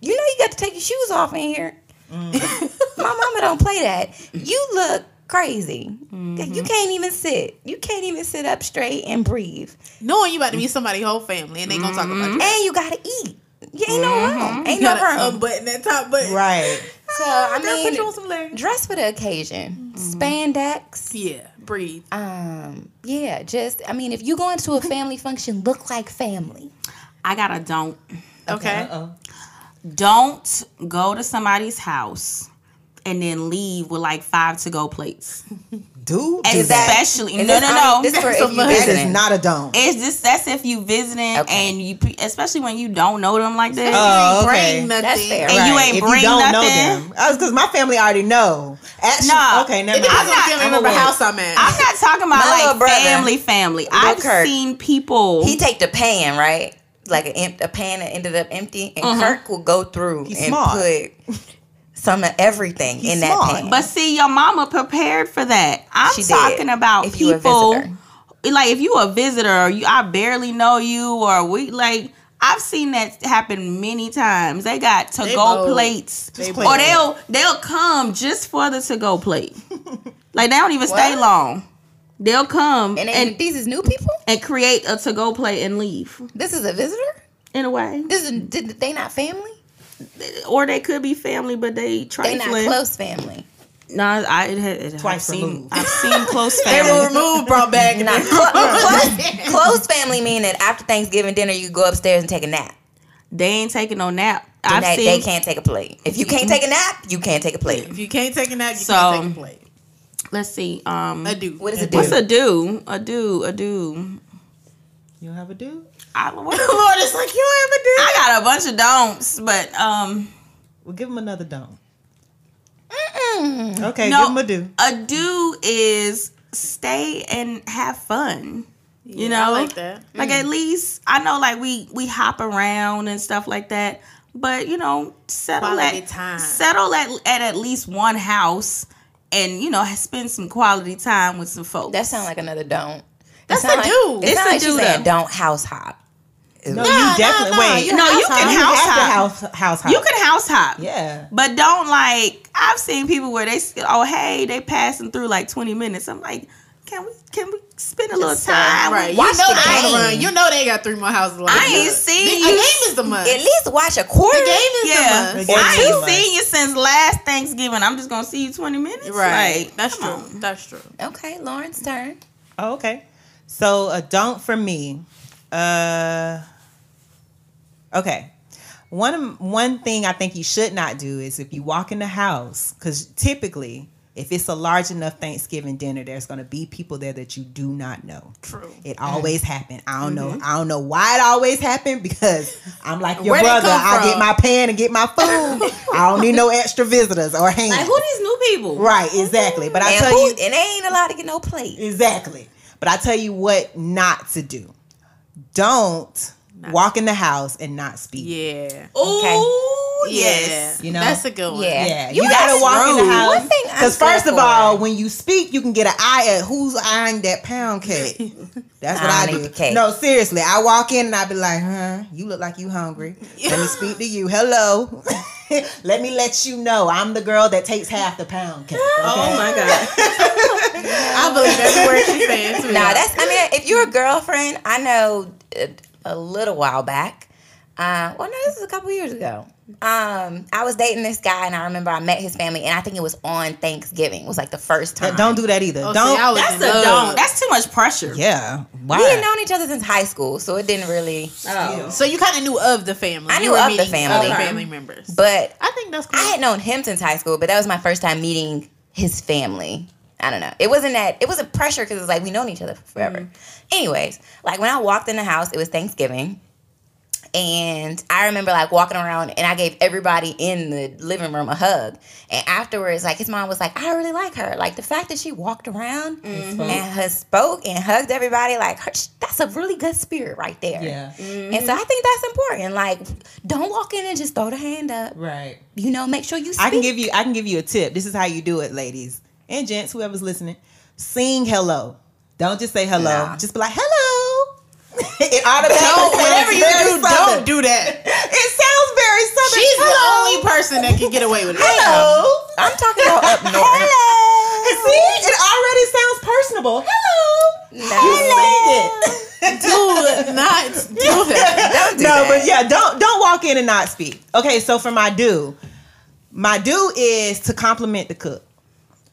Speaker 2: You know you got to take your shoes off in here. my mama don't play that. You look crazy. Mm-hmm. You can't even sit. You can't even sit up straight and breathe.
Speaker 3: knowing you about to meet somebody's whole family and they gonna talk about mm-hmm. you.
Speaker 2: And you gotta eat. You ain't no mm-hmm. room. Ain't
Speaker 3: You
Speaker 2: no
Speaker 3: gotta
Speaker 2: room.
Speaker 3: unbutton that top button.
Speaker 4: Right.
Speaker 2: Ah, so I
Speaker 3: gotta put you on
Speaker 2: mean,
Speaker 3: some legs.
Speaker 2: dress for the occasion. Spandex.
Speaker 3: Yeah, breathe.
Speaker 2: Um, yeah, just I mean, if you go into a family function, look like family.
Speaker 1: I got a don't.
Speaker 3: Okay.
Speaker 4: Uh-oh.
Speaker 1: Don't go to somebody's house and then leave with like five to go plates.
Speaker 4: Dude,
Speaker 1: Is
Speaker 4: do that.
Speaker 1: Especially
Speaker 2: Is
Speaker 1: no no no.
Speaker 2: mean, This for if you.
Speaker 4: That is not a don't.
Speaker 1: It's just that's if you visiting
Speaker 2: Okay.
Speaker 1: and you, especially when you don't know them like that.
Speaker 4: Oh,
Speaker 3: Bring
Speaker 4: okay.
Speaker 3: nothing.
Speaker 2: That's fair.
Speaker 1: And you ain't
Speaker 4: if
Speaker 1: bring
Speaker 4: you don't know
Speaker 1: nothing?
Speaker 4: them. Oh, because my family already know. Actually,
Speaker 1: Nah.
Speaker 4: okay, never mind.
Speaker 3: depends on
Speaker 1: not-
Speaker 3: the family
Speaker 4: I'm
Speaker 3: member
Speaker 4: aware.
Speaker 3: house I'm at.
Speaker 1: I'm not talking about
Speaker 2: My
Speaker 1: like
Speaker 2: brother,
Speaker 1: family, family. I've
Speaker 2: Kirk,
Speaker 1: seen people.
Speaker 2: He take the pan right, like a, a pan that ended up empty, and
Speaker 1: Uh-huh.
Speaker 2: Kirk will go through
Speaker 4: He's
Speaker 2: and
Speaker 4: smart.
Speaker 2: put some of everything
Speaker 4: He's
Speaker 2: in that pan.
Speaker 1: But see, your mama prepared for that. I'm
Speaker 2: She did.
Speaker 1: talking about
Speaker 2: If
Speaker 1: people. Like if you a visitor, or you I barely know you, or we like. I've seen that happen many times. They got to
Speaker 3: They
Speaker 1: go
Speaker 3: bold.
Speaker 1: plates,
Speaker 3: They
Speaker 1: or they'll they'll come just for the to go plate. like they don't even stay long. They'll come
Speaker 2: and,
Speaker 1: and
Speaker 2: these is new people.
Speaker 1: and create a to go play and leave.
Speaker 2: This is a visitor.
Speaker 1: In a way,
Speaker 2: This is did they not family?
Speaker 1: or they could be family, but they
Speaker 2: They
Speaker 1: trifling.
Speaker 2: not close family.
Speaker 1: No, I it, had- it, I've
Speaker 4: Twice
Speaker 1: seen
Speaker 4: removed.
Speaker 1: I've seen close family.
Speaker 3: they were
Speaker 1: family.
Speaker 3: removed, brought back, and
Speaker 2: Nah, close, close family mean that after Thanksgiving dinner you go upstairs and take a nap.
Speaker 1: They ain't taking no nap. I've
Speaker 2: they,
Speaker 1: seen
Speaker 2: they can't take a plate. If you can't take a nap, you can't take a plate.
Speaker 3: if you can't take a nap, you
Speaker 1: So-
Speaker 3: can't take a plate.
Speaker 1: Let's see. Um,
Speaker 3: I do.
Speaker 2: What is it?
Speaker 4: do.
Speaker 1: what's a do? A do? A do?
Speaker 4: You have a dude?
Speaker 1: I, what,
Speaker 3: Lord, it's like you have a do.
Speaker 1: I got a bunch of don'ts, but um,
Speaker 4: Well, give him another don't.
Speaker 2: Mm-mm.
Speaker 4: Okay,
Speaker 1: No.
Speaker 4: give him a do.
Speaker 1: a do is stay and have fun. You
Speaker 3: Yeah, I
Speaker 1: know,
Speaker 3: like that.
Speaker 1: Like at least I know, like we we hop around and stuff like that. But you know, settle
Speaker 3: Quality
Speaker 1: at
Speaker 3: time.
Speaker 1: settle at, at at least one house, and you know, spend some quality time with some folks.
Speaker 2: That sounds like another don't.
Speaker 3: That's
Speaker 2: sound
Speaker 3: a
Speaker 2: like,
Speaker 3: do.
Speaker 2: It
Speaker 1: It's a
Speaker 2: like she's
Speaker 1: do,
Speaker 2: saying don't house hop.
Speaker 4: No,
Speaker 3: Nah,
Speaker 4: you definitely
Speaker 3: nah,
Speaker 4: wait.
Speaker 3: you
Speaker 1: No, you can
Speaker 3: hop.
Speaker 1: house
Speaker 4: have
Speaker 1: hop.
Speaker 4: house house hop.
Speaker 1: you can house hop.
Speaker 4: Yeah.
Speaker 1: But don't like I've seen people where they s- oh hey they passing through like twenty minutes. I'm like, can we can we spend a little time?
Speaker 3: Right. You
Speaker 2: Watch
Speaker 3: know
Speaker 2: the
Speaker 3: they
Speaker 2: game.
Speaker 3: run. You know they got three more houses. Like
Speaker 1: I ain't
Speaker 3: you.
Speaker 1: seen
Speaker 3: the,
Speaker 1: you-
Speaker 3: A game is the must.
Speaker 2: At least watch a quarter.
Speaker 3: the game is
Speaker 1: Yeah,
Speaker 3: the
Speaker 4: The
Speaker 3: must.
Speaker 4: game
Speaker 1: I ain't seen you since last Thanksgiving. I'm just gonna see you twenty minutes.
Speaker 3: Right.
Speaker 1: Like,
Speaker 3: That's true.
Speaker 1: on.
Speaker 3: That's true.
Speaker 2: Okay, Lauren's turn.
Speaker 4: Oh, okay. So a don't for me. Uh okay. One one thing I think you should not do is if you walk in the house, because typically if it's a large enough Thanksgiving dinner, there's gonna be people there that you do not know.
Speaker 3: True.
Speaker 4: It always happen. I don't know. Mm-hmm. I don't know why it always happened because I'm like your
Speaker 3: Where they
Speaker 4: brother. I
Speaker 3: from?
Speaker 4: get my pan and get my food. I don't need no extra visitors or hands.
Speaker 1: Like who these new people?
Speaker 4: right, exactly. But I
Speaker 2: and
Speaker 4: tell
Speaker 2: who,
Speaker 4: you,
Speaker 2: and they ain't allowed to get no plate.
Speaker 4: Exactly. But I tell you what not to do. Don't walk in the house and not speak.
Speaker 3: Yeah.
Speaker 1: Ooh,
Speaker 3: Yeah.
Speaker 1: Yes.
Speaker 4: You know?
Speaker 3: That's a good one.
Speaker 2: Yeah.
Speaker 4: Yeah,
Speaker 2: You
Speaker 4: you, gotta walk in the house.
Speaker 2: One thing
Speaker 4: Because first of all, when you speak, you can get an eye at who's eyeing that pound cake. That's what I
Speaker 2: Eyeing
Speaker 4: do.
Speaker 2: cake.
Speaker 4: No, seriously, I walk in and I be like, "Huh? You look like you hungry. Let me speak to you. Hello. let me let you know I'm the girl that takes half the pound cake.
Speaker 1: Oh my god.
Speaker 3: I believe every word she's saying. too.
Speaker 2: Nah, that's. I mean, if you're a girlfriend, I know a, a little while back. Uh, well, no, this is a couple years ago. Um, I was dating this guy, and I remember I met his family, and I think it was on Thanksgiving. It was like the first time.
Speaker 4: Don't do that either.
Speaker 3: Oh,
Speaker 4: don't.
Speaker 3: I was
Speaker 1: That's a
Speaker 3: love.
Speaker 1: don't. That's too much pressure.
Speaker 4: yeah. Why?
Speaker 2: We had known each other since high school, so it didn't really.
Speaker 1: Oh.
Speaker 3: So you kind of knew of the family.
Speaker 2: I
Speaker 3: You
Speaker 2: knew of the family.
Speaker 3: other family members.
Speaker 2: But
Speaker 3: I think that's cool.
Speaker 2: I had known him since high school, but that was my first time meeting his family. I don't know. It wasn't that. It wasn't pressure because it's like we known each other forever. Anyways, like when I walked in the house, it was Thanksgiving, and I remember like walking around, and I gave everybody in the living room a hug. And afterwards, like his mom was like, "I really like her. Like the fact that she walked around and has spoke and hugged everybody. Like her, that's a really good spirit right there."
Speaker 4: Yeah.
Speaker 2: And so I think that's important. Like, don't walk in and just throw the hand up.
Speaker 4: Right.
Speaker 2: You know, make sure you speak.
Speaker 4: I can give you I can give you a tip. This is how you do it, ladies and gents, whoever's listening. Sing hello. Don't just say hello.
Speaker 2: Nah.
Speaker 4: Just be like hello. It automatically
Speaker 3: whatever you do,
Speaker 4: southern.
Speaker 3: don't do that.
Speaker 4: It sounds very southern.
Speaker 3: She's the only person that can get away with it.
Speaker 4: Hello.
Speaker 2: I'm talking about up north.
Speaker 4: And See, it already sounds personable. Hello. You sing it.
Speaker 3: Do not do that.
Speaker 2: Don't do
Speaker 4: no,
Speaker 2: that.
Speaker 4: but yeah, don't don't walk in and not speak. Okay, so for my do, my do is to compliment the cook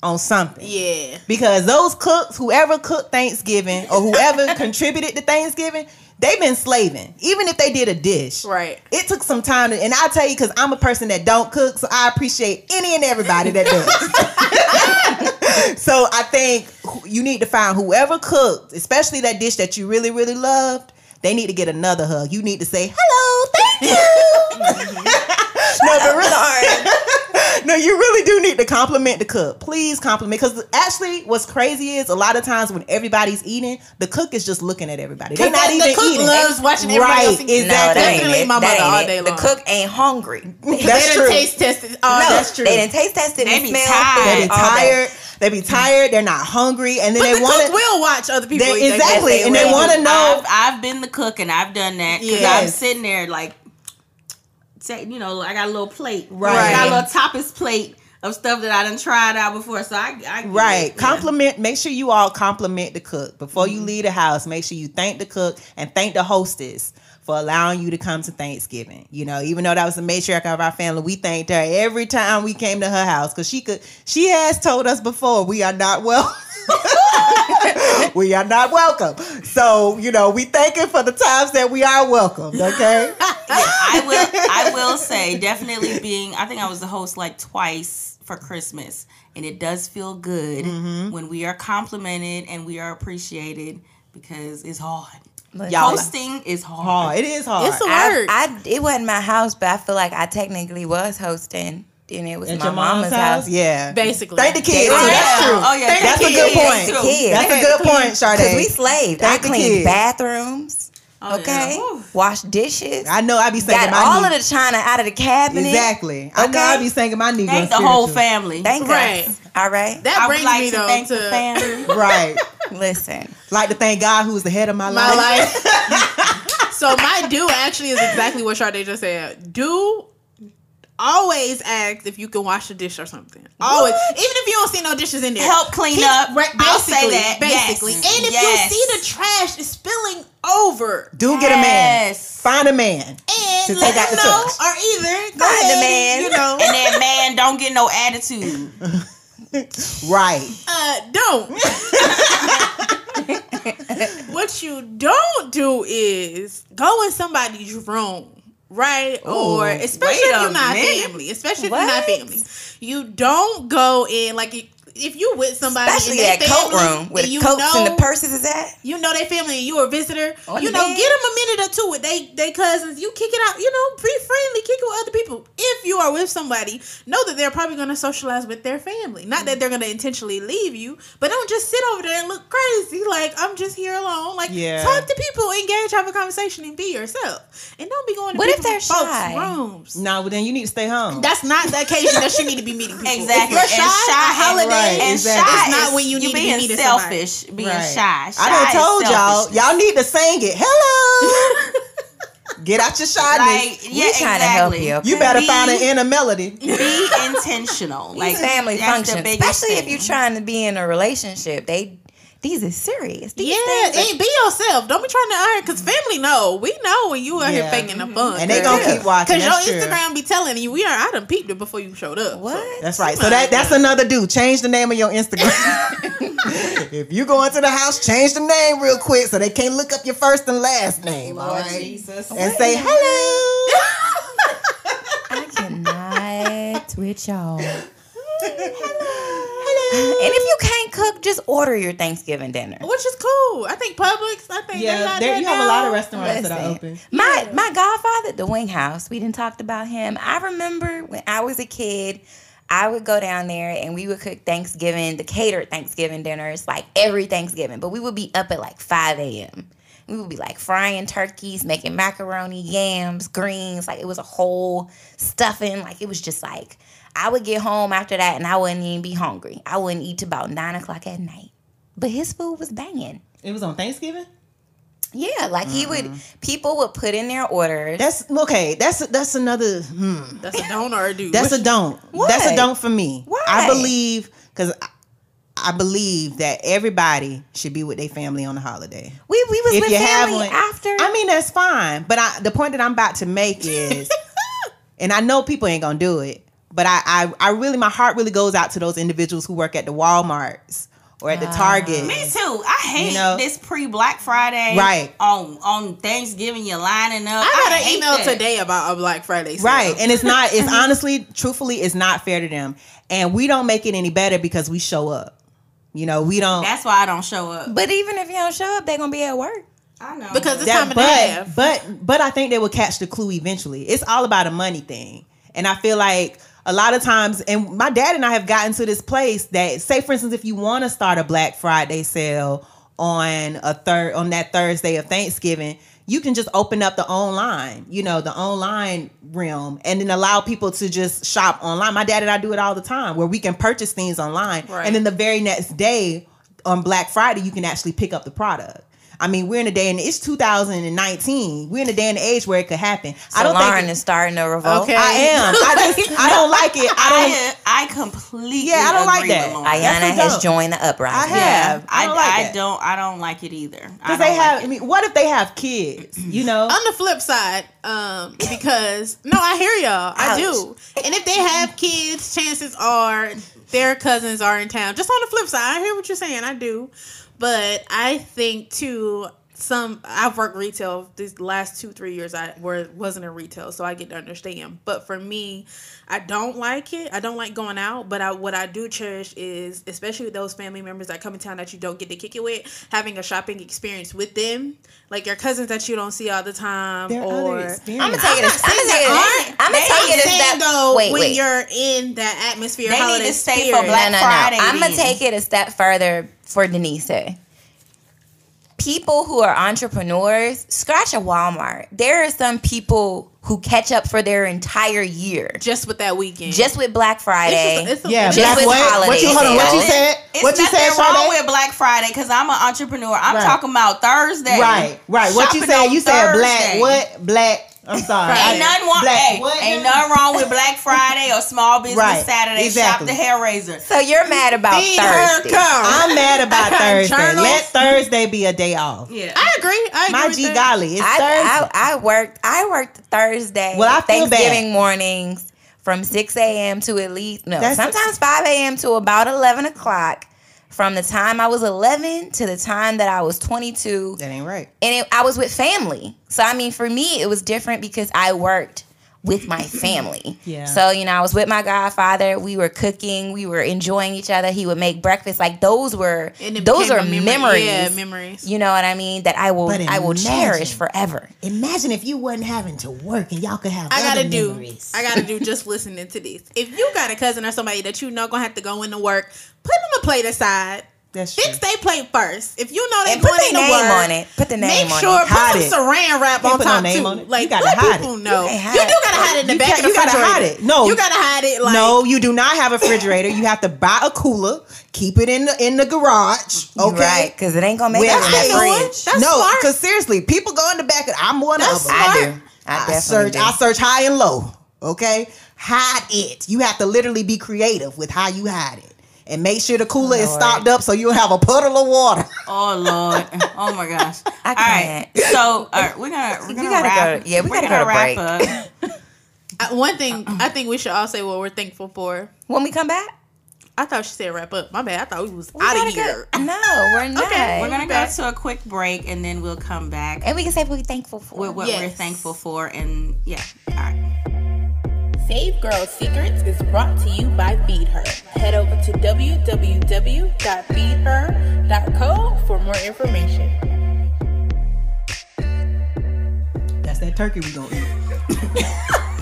Speaker 4: on something.
Speaker 3: Yeah.
Speaker 4: Because those cooks, whoever cooked Thanksgiving or whoever contributed to Thanksgiving, they've been slaving. Even if they did a dish.
Speaker 3: Right.
Speaker 4: It took some time to, and I'll tell you because I'm a person that don't cook, so I appreciate any and everybody that does. so I think you need to find whoever cooked, especially that dish that you really, really loved. They need to get another hug. You need to say hello, thank you. no, but really, no, you really do need to compliment the cook. Please compliment because actually, what's crazy is a lot of times when everybody's eating, the cook is just looking at everybody. They're not
Speaker 3: the
Speaker 4: even
Speaker 3: cook
Speaker 4: eating.
Speaker 3: loves watching everybody
Speaker 4: right?
Speaker 3: else eat.
Speaker 2: no,
Speaker 4: Exactly.
Speaker 2: that ain't
Speaker 3: Definitely
Speaker 2: it.
Speaker 3: my
Speaker 2: That
Speaker 3: mother
Speaker 2: ain't
Speaker 3: all
Speaker 2: it.
Speaker 3: day
Speaker 2: The cook ain't hungry. No,
Speaker 3: they
Speaker 4: That's
Speaker 3: done
Speaker 4: true.
Speaker 3: taste tested. Oh, no, that's true.
Speaker 2: they didn't taste tested
Speaker 1: They
Speaker 2: and
Speaker 1: be tired.
Speaker 4: They be tired. They be tired. They're not hungry, and then
Speaker 3: but
Speaker 4: they
Speaker 3: the
Speaker 4: want
Speaker 3: cook will watch other people.
Speaker 4: They-
Speaker 3: eat their
Speaker 4: exactly,
Speaker 3: food.
Speaker 4: and they want to know.
Speaker 1: I've, I've been the cook and I've done that because
Speaker 3: Yes.
Speaker 1: I'm sitting there like, say, you know, I got a little plate,
Speaker 4: Right.
Speaker 1: I got a little tapas plate of stuff that I done tried out before, so I, I
Speaker 4: Right.
Speaker 1: it, yeah.
Speaker 4: Compliment. Make sure you all compliment the cook before
Speaker 3: Mm-hmm.
Speaker 4: you leave the house. Make sure you thank the cook and thank the hostess for allowing you to come to Thanksgiving. You know, even though that was the matriarch of our family, we thanked her every time we came to her house because she could. She has told us before we are not well. we are not welcome. So you know, we thank her for the times that we are welcomed. Okay.
Speaker 1: I will. I will say definitely being. I think I was the host like twice for Christmas, and it does feel good
Speaker 4: Mm-hmm.
Speaker 1: when we are complimented and we are appreciated because it's hard.
Speaker 4: Y'all-
Speaker 1: Hosting is hard.
Speaker 4: hard. It is hard.
Speaker 3: It's a
Speaker 2: I,
Speaker 3: word.
Speaker 2: I, it wasn't my house, but I feel like I technically was hosting, and it was
Speaker 4: At
Speaker 2: my
Speaker 4: your
Speaker 2: mama's
Speaker 4: house,
Speaker 2: house.
Speaker 4: yeah.
Speaker 3: Basically.
Speaker 4: Thank the kids.
Speaker 2: Oh, yeah.
Speaker 4: That's true.
Speaker 1: Oh, yeah.
Speaker 4: Thank
Speaker 1: That's
Speaker 4: the
Speaker 1: a
Speaker 4: kids.
Speaker 1: good
Speaker 4: Thank
Speaker 1: point.
Speaker 4: the
Speaker 2: Kids.
Speaker 4: That's a good point, Sade.
Speaker 2: Because we slaved.
Speaker 4: Thank
Speaker 2: I
Speaker 4: the
Speaker 2: cleaned bathrooms.
Speaker 1: Oh,
Speaker 2: okay.
Speaker 1: Whew.
Speaker 2: Washed dishes.
Speaker 4: I know I be singing
Speaker 2: got
Speaker 4: my
Speaker 2: all
Speaker 4: knee-
Speaker 2: of the china out of the cabinet.
Speaker 4: Exactly. I know
Speaker 2: Okay.
Speaker 4: I be singing my Negro
Speaker 1: Thank the whole family.
Speaker 2: Thank
Speaker 3: Right.
Speaker 2: us. All right.
Speaker 3: that
Speaker 1: I
Speaker 3: brings
Speaker 1: would like
Speaker 3: me
Speaker 1: to
Speaker 3: though
Speaker 1: thank
Speaker 3: to
Speaker 1: the family.
Speaker 4: Right.
Speaker 2: Listen.
Speaker 4: Like to thank God who's the head of my,
Speaker 3: my
Speaker 4: life.
Speaker 3: life. so my do actually is exactly what Sade just said. Do always ask if you can wash a dish or something. Always, even if you don't see no dishes in there.
Speaker 1: Help clean
Speaker 3: Keep-
Speaker 1: up.
Speaker 3: Right,
Speaker 1: I'll say that.
Speaker 3: Basically,
Speaker 1: Yes.
Speaker 3: and if
Speaker 1: Yes.
Speaker 3: you see the trash is spilling over,
Speaker 4: Do get a man. Find a man.
Speaker 3: and
Speaker 4: To
Speaker 3: let
Speaker 4: take out the
Speaker 3: know,
Speaker 4: trash.
Speaker 3: or either go
Speaker 2: Find
Speaker 3: ahead,
Speaker 2: man.
Speaker 3: you know,
Speaker 1: And then man, don't get no attitude.
Speaker 4: Right.
Speaker 3: uh, don't. what you don't do is go in somebody's room, right? or especially if you're not
Speaker 1: minute.
Speaker 3: family, especially if you're not family, you don't go in like if- if you with somebody,
Speaker 2: Especially
Speaker 3: in
Speaker 2: that
Speaker 3: their
Speaker 2: coat room where the
Speaker 3: you
Speaker 2: coats
Speaker 3: know,
Speaker 2: and the purses is at.
Speaker 3: you know they family and you're a visitor, oh,
Speaker 2: On
Speaker 3: you know,
Speaker 2: bed.
Speaker 3: get them a minute or two with they they cousins. You kick it out, you know, be friendly, kick it with other people. If you are with somebody, know that they're probably gonna socialize with their family. Not that mm. they're gonna intentionally leave you, but don't just sit over there and look crazy like I'm just here alone. Like
Speaker 4: Yeah.
Speaker 3: talk to people, engage, have a conversation, and be yourself. And don't be going to
Speaker 2: What if
Speaker 3: people's
Speaker 2: they're
Speaker 3: folks'
Speaker 2: shy?
Speaker 3: rooms.
Speaker 4: No, well then you need to stay home.
Speaker 3: That's not the occasion that you need to be meeting people.
Speaker 1: Exactly.
Speaker 3: If you're
Speaker 1: And
Speaker 3: shy,
Speaker 1: shy
Speaker 3: holiday,
Speaker 4: right,
Speaker 1: And
Speaker 4: exactly.
Speaker 1: shy
Speaker 3: It's not
Speaker 1: is
Speaker 3: when you need to be
Speaker 1: being
Speaker 3: meeting somebody.
Speaker 1: selfish, being
Speaker 4: Right.
Speaker 1: shy.
Speaker 4: I
Speaker 1: Shy
Speaker 4: done told y'all, y'all need to sing it. Hello. Get out your shyness.
Speaker 1: like yeah,
Speaker 2: we trying to help you.
Speaker 4: You better
Speaker 1: Be-
Speaker 4: find an inner melody.
Speaker 1: Be intentional. Like
Speaker 2: family
Speaker 1: that's
Speaker 2: function,
Speaker 1: biggest
Speaker 2: especially if you're trying to be in a relationship. They these is serious. These
Speaker 3: Yeah,
Speaker 2: things are-
Speaker 3: and be yourself. Don't be trying to iron because family know. We know when you out here faking the mm-hmm. fun.
Speaker 4: And they gonna keep watching.
Speaker 3: Because your
Speaker 4: That's true.
Speaker 3: Instagram be telling you, we are. I done peeped it before you showed up.
Speaker 2: what?
Speaker 4: That's right. So that that's another do. Change the name of your Instagram. if you go into the house, change the name real quick so they can't look up your first and last name. all right?
Speaker 1: Jesus.
Speaker 4: And say hello.
Speaker 2: I cannot with y'all. And if you can't cook, just order your Thanksgiving dinner.
Speaker 3: Which is cool. I think Publix. I think they
Speaker 4: Yeah,
Speaker 3: got
Speaker 4: there
Speaker 3: that
Speaker 4: you have a lot of
Speaker 3: now.
Speaker 4: restaurants that are open.
Speaker 2: My my godfather, at the Wing House. We didn't talked about him. I remember when I was a kid, I would go down there and we would cook Thanksgiving, the catered Thanksgiving dinners, like every Thanksgiving. But we would be up at like five a.m. We would be like frying turkeys, making macaroni, yams, greens. Like it was a whole stuffing. Like it was just like I would get home after that and I wouldn't even be hungry. I wouldn't eat till about nine o'clock at night. But his food was banging.
Speaker 4: It was on Thanksgiving.
Speaker 2: Yeah, like he would. People would put in their orders.
Speaker 4: That's okay. That's that's another. Hmm.
Speaker 3: That's a don't or a do.
Speaker 4: That's a don't. What? That's a don't for me.
Speaker 2: Why?
Speaker 4: I believe because I, I believe that everybody should be with their family on the holiday.
Speaker 2: we we was
Speaker 4: If
Speaker 2: with
Speaker 4: you have
Speaker 2: family
Speaker 4: one,
Speaker 2: after.
Speaker 4: I mean that's fine. But I, the point that I'm about to make is, and I know people ain't gonna do it, but I, I, I really, my heart really goes out to those individuals who work at the WalMarts or at the Target.
Speaker 1: Me too. I hate
Speaker 4: You know?
Speaker 1: this pre Black Friday.
Speaker 4: Right.
Speaker 1: On on Thanksgiving, you're lining up.
Speaker 3: I got an email
Speaker 1: that.
Speaker 3: today about a Black Friday. Sale.
Speaker 4: Right. And it's not, it's honestly, truthfully, it's not fair to them. And we don't make it any better because we show up. You know, we don't.
Speaker 1: That's why I don't show up.
Speaker 2: but even if you don't show up, they're gonna be at work.
Speaker 1: I know
Speaker 3: Because it's
Speaker 4: that,
Speaker 3: time and a
Speaker 4: but,
Speaker 3: half.
Speaker 4: but, but I think they will catch the clue eventually. It's all about a money thing. And I feel like a lot of times, and my dad and I have gotten to this place that, say, for instance, if you want to start a Black Friday sale on a third, on that Thursday of Thanksgiving, you can just open up the online, you know, the online realm, and then allow people to just shop online. My dad and I do it all the time, where we can purchase things online,
Speaker 3: Right.
Speaker 4: and then the very next day on Black Friday, you can actually pick up the product. I mean, we're in a day, and it's 2019. We're in a day and age where it could happen.
Speaker 2: So
Speaker 4: I don't
Speaker 2: Lauren
Speaker 4: think
Speaker 2: is starting a revolt.
Speaker 3: Okay.
Speaker 4: I am. I just I don't like it. I don't.
Speaker 1: I, I completely
Speaker 4: Yeah, I don't like
Speaker 1: agree
Speaker 4: that.
Speaker 1: with
Speaker 2: Ayana has
Speaker 4: dope.
Speaker 2: joined the uprising.
Speaker 4: I have.
Speaker 1: Yeah,
Speaker 4: I
Speaker 1: I,
Speaker 4: don't like
Speaker 1: I
Speaker 4: that.
Speaker 1: don't I don't like it either.
Speaker 4: Because they have.
Speaker 1: it.
Speaker 4: I mean, what if they have kids? You know.
Speaker 3: On the flip side, um, because no, I hear y'all. I do. And if they have kids, chances are their cousins are in town. Just on the flip side, I hear what you're saying. I do. But I think too some I've worked retail these last two, three years I were wasn't in retail, so I get to understand. But for me, I don't like it. I don't like going out, but I what I do cherish is especially with those family members that come in town that you don't get to kick it with, having a shopping experience with them. Like your cousins that you don't see all the time
Speaker 4: There are
Speaker 3: or
Speaker 2: I'm gonna take it.
Speaker 3: not
Speaker 2: as- I'm
Speaker 3: saying
Speaker 2: gonna take it.
Speaker 3: there
Speaker 2: as- I'm gonna
Speaker 1: They
Speaker 2: take it as that.
Speaker 3: though
Speaker 2: wait,
Speaker 3: when
Speaker 2: wait.
Speaker 3: you're in that atmosphere,
Speaker 1: They need
Speaker 3: holiday
Speaker 1: to stay for
Speaker 3: spirit,
Speaker 1: Black
Speaker 2: no, no,
Speaker 1: Friday
Speaker 2: no. I'm gonna take it a step further for Denise. People who are entrepreneurs, scratch a Walmart. There are some people who catch up for their entire year
Speaker 3: just with that weekend.
Speaker 2: just with Black Friday.
Speaker 3: It's just a- it's a-
Speaker 4: Yeah,
Speaker 2: Just
Speaker 4: Black
Speaker 2: with
Speaker 4: what? What you hold on? What you
Speaker 2: holiday
Speaker 4: said?
Speaker 1: It's
Speaker 4: what you
Speaker 1: nothing
Speaker 4: said?
Speaker 1: wrong
Speaker 4: Sade?
Speaker 1: with Black Friday because I'm an entrepreneur. I'm
Speaker 4: Right.
Speaker 1: talking about Thursday.
Speaker 4: Right, right. What you
Speaker 1: Shopping
Speaker 4: said?
Speaker 1: on
Speaker 4: You said black. What black? I'm sorry.
Speaker 1: Ain't nothing wrong.
Speaker 4: Black
Speaker 1: Hey,
Speaker 4: what
Speaker 1: ain't nothing wrong with Black Friday or Small Business
Speaker 4: Right,
Speaker 1: Saturday.
Speaker 4: exactly.
Speaker 1: Shop the hair razor.
Speaker 2: so you're mad about
Speaker 3: Feed her
Speaker 2: Thursday.
Speaker 3: come.
Speaker 4: I'm mad about Thursday.
Speaker 3: Journals.
Speaker 4: Let Thursday be a day off.
Speaker 1: Yeah.
Speaker 3: I agree. I agree.
Speaker 4: My G
Speaker 3: that.
Speaker 4: golly, it's
Speaker 2: I,
Speaker 4: Thursday.
Speaker 2: I I worked I worked Thursday.
Speaker 4: Well, I feel bad.
Speaker 2: Thanksgiving mornings from six a.m. to at least no
Speaker 4: That's-
Speaker 2: sometimes five a.m. to about eleven o'clock. From the time I was eleven to the time that I was twenty two,
Speaker 4: that ain't right.
Speaker 2: and it, I was with family. So I mean, for me, it was different because I worked with my family.
Speaker 4: Yeah.
Speaker 2: So you know, I was with my godfather. We were cooking. We were enjoying each other. He would make breakfast. Like those were those are
Speaker 3: memory.
Speaker 2: memories.
Speaker 3: Yeah, memories.
Speaker 2: You know what I mean? That I will
Speaker 4: But
Speaker 2: I will cherish forever.
Speaker 4: Imagine if you wasn't having to work and y'all could have.
Speaker 3: I gotta
Speaker 4: other
Speaker 3: do.
Speaker 4: memories.
Speaker 3: I gotta do just listening to this. If you got a cousin or somebody that you know gonna have to go into work, put them a plate aside.
Speaker 4: That's.
Speaker 3: Fix they plate first. If you know they
Speaker 2: And put their name
Speaker 3: work,
Speaker 2: on it. Put the name
Speaker 3: make
Speaker 2: on
Speaker 3: sure
Speaker 2: it.
Speaker 4: Hide
Speaker 3: put some saran wrap on
Speaker 4: put
Speaker 3: top
Speaker 4: name
Speaker 3: too.
Speaker 4: on it. You
Speaker 3: Like
Speaker 4: gotta
Speaker 3: let
Speaker 4: hide
Speaker 3: people
Speaker 4: it.
Speaker 3: know.
Speaker 2: You
Speaker 3: You, do gotta hide it in the
Speaker 4: You
Speaker 3: back of
Speaker 4: you gotta hide it. No.
Speaker 3: you gotta hide it. Like
Speaker 4: no, you do not have a refrigerator. You have to buy a cooler, keep it in the in the garage. Okay,
Speaker 2: Right, because it ain't gonna make
Speaker 4: Well,
Speaker 2: it in
Speaker 3: that's
Speaker 2: the fridge.
Speaker 3: That's
Speaker 4: no, because seriously, people go in the back. Of, I'm one
Speaker 3: That's
Speaker 4: of them.
Speaker 3: smart.
Speaker 2: I do. I,
Speaker 4: I search.
Speaker 2: do.
Speaker 4: I search high and low. Okay, hide it. You have to literally be creative with how you hide it. And make sure the cooler is
Speaker 2: Lord.
Speaker 4: stocked up so you'll have a puddle of water.
Speaker 1: Oh Lord! Oh my gosh!
Speaker 2: I
Speaker 1: All right,
Speaker 2: can't.
Speaker 1: so all right, we're gonna we're gonna wrap.
Speaker 2: go- yeah, we
Speaker 1: we're
Speaker 2: gotta
Speaker 1: gonna
Speaker 2: go to
Speaker 1: wrap
Speaker 2: break.
Speaker 1: up.
Speaker 3: I, uh, one thing uh-uh. I think we should all say what we're thankful for.
Speaker 2: When we come back,
Speaker 3: I thought she said wrap up. My bad. I thought we was
Speaker 2: we
Speaker 3: out of here.
Speaker 2: Go. No, we're not.
Speaker 3: Okay,
Speaker 1: We're gonna go to a quick break and then we'll come back
Speaker 2: and we can say what we're thankful for.
Speaker 1: with what we're thankful for and yeah. All right.
Speaker 3: Save Girl Secrets is brought to you by Feed Her. Head over to www.feedher.co for more information.
Speaker 4: That's that turkey we gonna eat.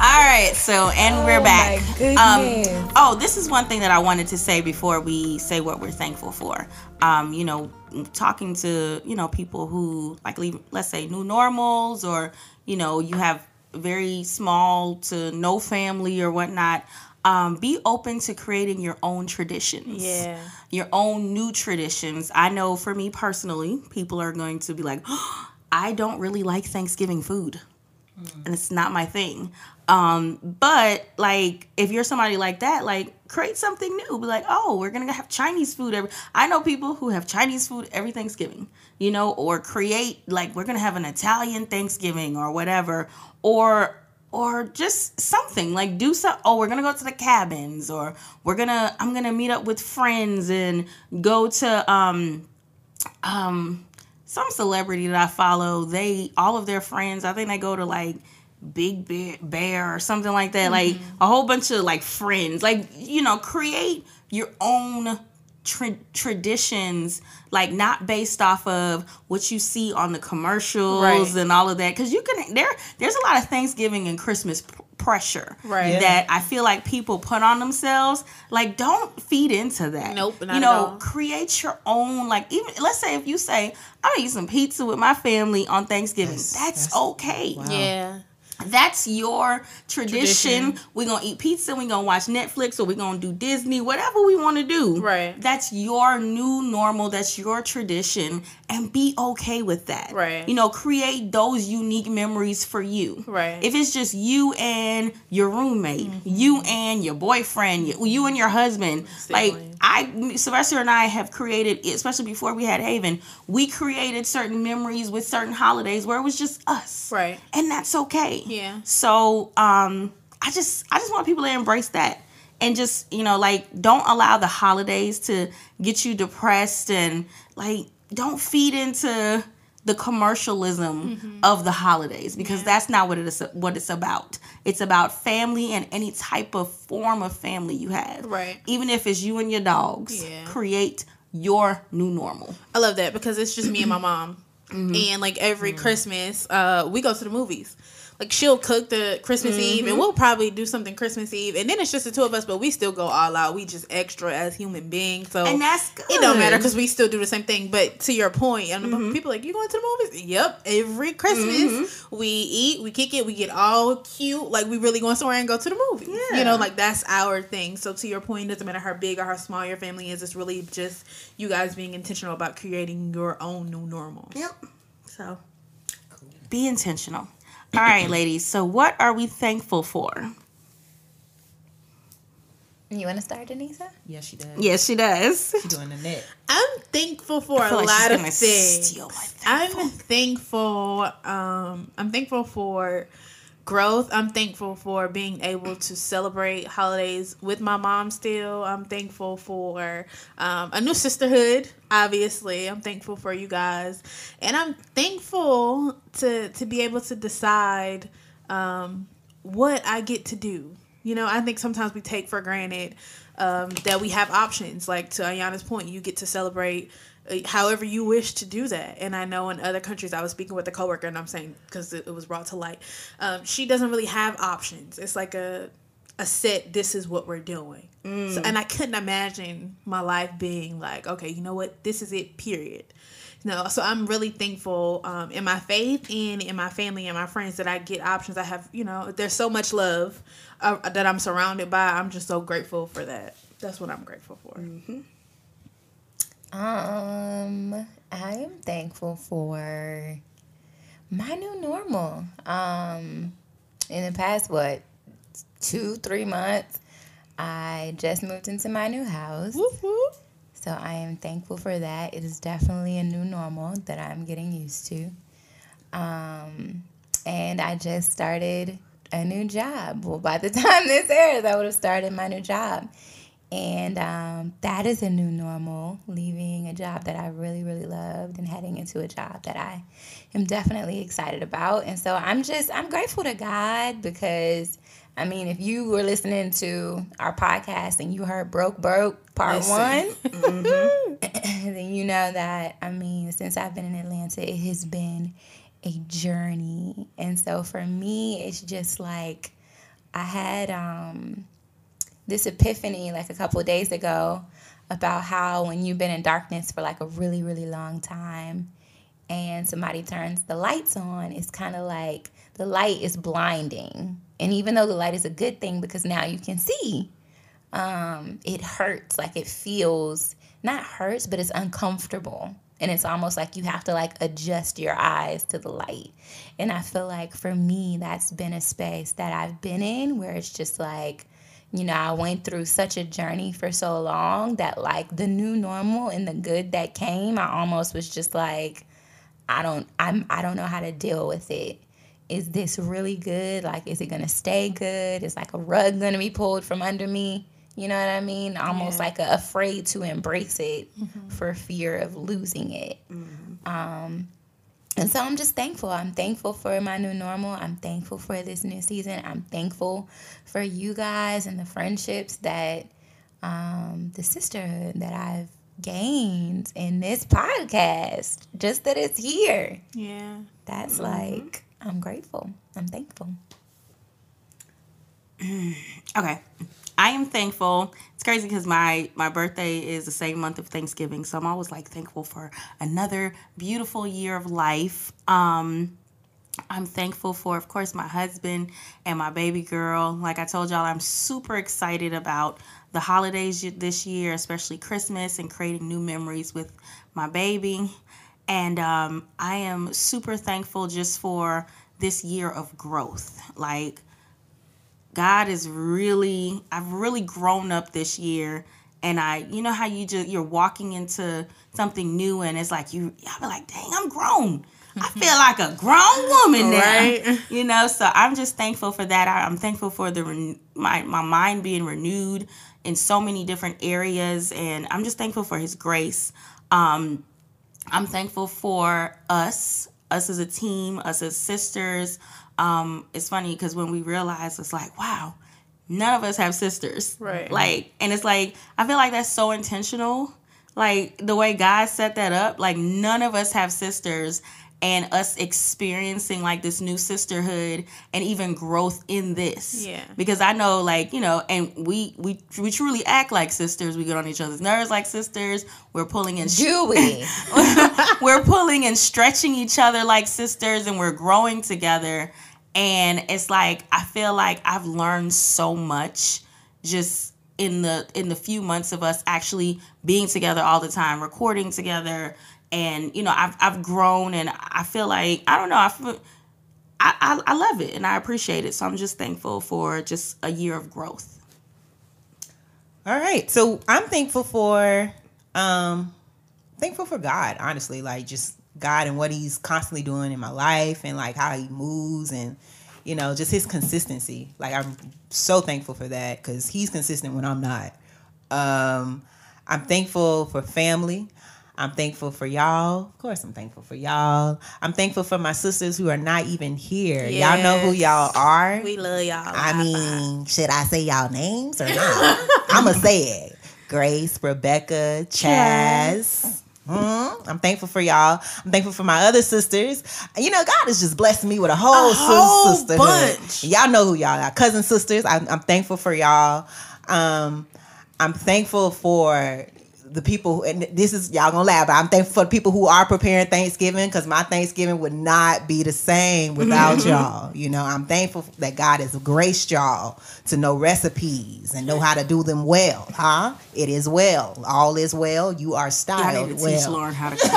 Speaker 1: All right, so and we're
Speaker 2: Oh,
Speaker 1: back. Um, oh, this is one thing that I wanted to say before we say what we're thankful for. Um, you know, talking to you know people who like leave, let's say new normals, or you know, you have very small to no family or whatnot. Um, be open to creating your own traditions.
Speaker 3: Yeah.
Speaker 1: Your own new traditions. I know for me personally, people are going to be like, I don't really like Thanksgiving food and it's not my thing. Um, but like if you're somebody like that, like create something new. Be like, oh, we're gonna have Chinese food every I know people who have Chinese food every Thanksgiving, you know, or create like we're gonna have an Italian Thanksgiving or whatever, or or just something like do some oh we're gonna go to the cabins or we're gonna i'm gonna meet up with friends and go to um um some celebrity that I follow, they all of their friends, I think they go to like Big Bear, Bear or something like that. Like mm-hmm. a whole bunch of like friends. Like you know, create your own tra- traditions, like not based off of what you see on the commercials
Speaker 3: Right.
Speaker 1: and all of that. Because you can there, there's a lot of Thanksgiving and Christmas pressure
Speaker 3: Right. Yeah.
Speaker 1: that I feel like people put on themselves. Like, don't feed into that.
Speaker 3: Nope, not
Speaker 1: you
Speaker 3: at
Speaker 1: know,
Speaker 3: all.
Speaker 1: create your own like even let's say if you say i'm gonna eat some pizza with my family on thanksgiving
Speaker 4: Yes,
Speaker 1: that's,
Speaker 4: that's-
Speaker 1: okay
Speaker 4: wow.
Speaker 3: Yeah.
Speaker 1: That's your tradition.
Speaker 3: Tradition.
Speaker 1: we're gonna eat pizza we're gonna watch netflix or we're gonna do disney whatever we want to do
Speaker 3: Right.
Speaker 1: that's your new normal that's your tradition and be okay with that
Speaker 3: Right.
Speaker 1: you know create those unique memories for you
Speaker 3: Right.
Speaker 1: if it's just you and your roommate mm-hmm. you and your boyfriend you, and your husband like. I Sylvester and I have created, especially before we had Haven, we created certain memories with certain holidays where it was just us,
Speaker 3: Right.
Speaker 1: And that's okay.
Speaker 3: Yeah.
Speaker 1: So, um, I just I just want people to embrace that and just you know like don't allow the holidays to get you depressed and like don't feed into the commercialism of the holidays because that's not what it is what it's about. It's about family and any type of form of family you have.
Speaker 3: Right.
Speaker 1: Even if it's you and your dogs,
Speaker 3: Yeah.
Speaker 1: create your new normal.
Speaker 3: I love that because it's just me and my mom.
Speaker 1: Mm-hmm.
Speaker 3: And like every Christmas, uh, we go to the movies. Like she'll cook the Christmas Eve,
Speaker 1: Mm-hmm.
Speaker 3: and we'll probably do something Christmas Eve, and then it's just the two of us. But we still go all out. We just extra as human beings. So
Speaker 1: And that's good.
Speaker 3: it don't matter because we still do the same thing. But to your point, and
Speaker 1: Mm-hmm.
Speaker 3: people are like you going to the movies? Yep, every Christmas we eat, we kick it, we get all cute, like we really going somewhere and go to the movies.
Speaker 1: Yeah.
Speaker 3: You know, like that's our thing. So to your point, it doesn't matter how big or how small your family is. It's really just you guys being intentional about creating your own new normals.
Speaker 1: Yep. So be intentional. All right, ladies. So what are we thankful for?
Speaker 2: You want to start, Denisa?
Speaker 4: Yes, she does.
Speaker 1: Yes, she does.
Speaker 4: She doing the net.
Speaker 3: I'm thankful for a
Speaker 1: feel like she's
Speaker 3: lot of things.
Speaker 1: steal my
Speaker 3: I'm
Speaker 1: thankful.
Speaker 3: thankful. Um, I'm thankful for growth. I'm thankful for being able to celebrate holidays with my mom. Still, I'm thankful for um, a new sisterhood. Obviously, I'm thankful for you guys, and I'm thankful to to be able to decide um, what I get to do. You know, I think sometimes we take for granted um, that we have options. Like to Ayana's point, you get to celebrate however you wish to do that. And I know in other countries, I was speaking with a coworker, and I'm saying because it, it was brought to light, um, she doesn't really have options. It's like a a set. This is what we're doing. So, and I couldn't imagine my life being like, okay, you know what, this is it. Period. No, so I'm really thankful um, in my faith and in my family and my friends that I get options. I have, you know, there's so much love uh, that I'm surrounded by. I'm just so grateful for that. That's what I'm grateful for.
Speaker 2: Um, I am thankful for my new normal. Um, in the past, what, two, three months, I just moved into my new house.
Speaker 3: Whoop.
Speaker 2: So I am thankful for that. It is definitely a new normal that I'm getting used to. Um, and I just started a new job. Well, by the time this airs, I would have started my new job. And um, that is a new normal, leaving a job that I really, really loved and heading into a job that I am definitely excited about. And so I'm just, I'm grateful to God because, I mean, if you were listening to our podcast and you heard Broke Broke Part
Speaker 3: Listen.
Speaker 2: One, then you know that, I mean, since I've been in Atlanta, it has been a journey. And so for me, it's just like I had, um, this epiphany like a couple of days ago about how when you've been in darkness for like a really really long time and somebody turns the lights on it's kind of like the light is blinding. And even though the light is a good thing because now you can see um, it hurts. Like it feels not hurts but it's uncomfortable. And it's almost like you have to like adjust your eyes to the light. And i feel like for me that's been a space that i've been in where it's just like you know, I went through such a journey for so long that like the new normal and the good that came, I almost was just like, I don't I'm I don't know how to deal with it. Is this really good? Like is it gonna stay good? Is like a rug gonna be pulled from under me? You know what I mean? Almost
Speaker 3: Yeah.
Speaker 2: like a, afraid to embrace it for fear of losing it. Um, and so I'm just thankful. I'm thankful for my new normal. I'm thankful for this new season. I'm thankful for you guys and the friendships that, um, the sisterhood that I've gained in this podcast. Just that it's here.
Speaker 3: Yeah.
Speaker 2: That's like, I'm grateful. I'm thankful.
Speaker 1: Okay. I am thankful. It's crazy because my my birthday is the same month of Thanksgiving, so I'm always like thankful for another beautiful year of life. Um, I'm thankful for, of course, my husband and my baby girl. Like I told y'all, I'm super excited about the holidays this year, especially Christmas, and creating new memories with my baby. And um, I am super thankful just for this year of growth. Like, God is really I've really grown up this year and I you know how you just you're walking into something new and it's like you I'll be like dang I'm grown I feel like a grown woman now
Speaker 3: Right.
Speaker 1: you know so I'm just thankful for that I, I'm thankful for the ren- my my mind being renewed in so many different areas and I'm just thankful for his grace um I'm thankful for us, us as a team, us as sisters. Um, it's funny because when we realize it's like, wow, none of us have sisters.
Speaker 3: Right.
Speaker 1: Like, and it's like, I feel like that's so intentional. Like the way God set that up, like none of us have sisters and us experiencing like this new sisterhood and even growth in this.
Speaker 3: Yeah.
Speaker 1: Because I know like, you know, and we we we truly act like sisters. We get on each other's nerves like sisters. We're pulling and
Speaker 2: Do we?
Speaker 1: we're pulling and stretching each other like sisters and we're growing together and it's like i feel like i've learned so much just in the in the few months of us actually being together all the time recording together and you know i've, I've grown and i feel like i don't know i feel I, I, I love it and I appreciate it. So I'm just thankful for just a year of growth.
Speaker 4: All right. So I'm thankful for um thankful for God, honestly. Like just God and what he's constantly doing in my life and like how he moves and you know, just his consistency. Like I'm so thankful for that cuz he's consistent when I'm not. Um I'm thankful for family. I'm thankful for y'all. Of course, I'm thankful for y'all. I'm thankful for my sisters who are not even here. Y'all know who y'all are.
Speaker 3: We love y'all.
Speaker 4: I mean, should I say y'all names or not? I'ma say it. Grace, Rebecca, Chaz. Mhm. I'm thankful for y'all. I'm thankful for my other sisters. You know, God has just blessed me with a whole,
Speaker 3: A whole
Speaker 4: sisterhood.
Speaker 3: bunch.
Speaker 4: Y'all know who y'all are. Cousin sisters. I'm, I'm thankful for y'all. Um, I'm thankful for the people, and this is y'all gonna laugh, but I'm thankful for the people who are preparing Thanksgiving because my Thanksgiving would not be the same without mm-hmm. y'all. You know, I'm thankful that God has graced y'all to know recipes and know how to do them well. Huh? It is well. All is well. You are
Speaker 1: I
Speaker 4: styled
Speaker 1: need to
Speaker 4: well
Speaker 1: teach Lauren how to cook.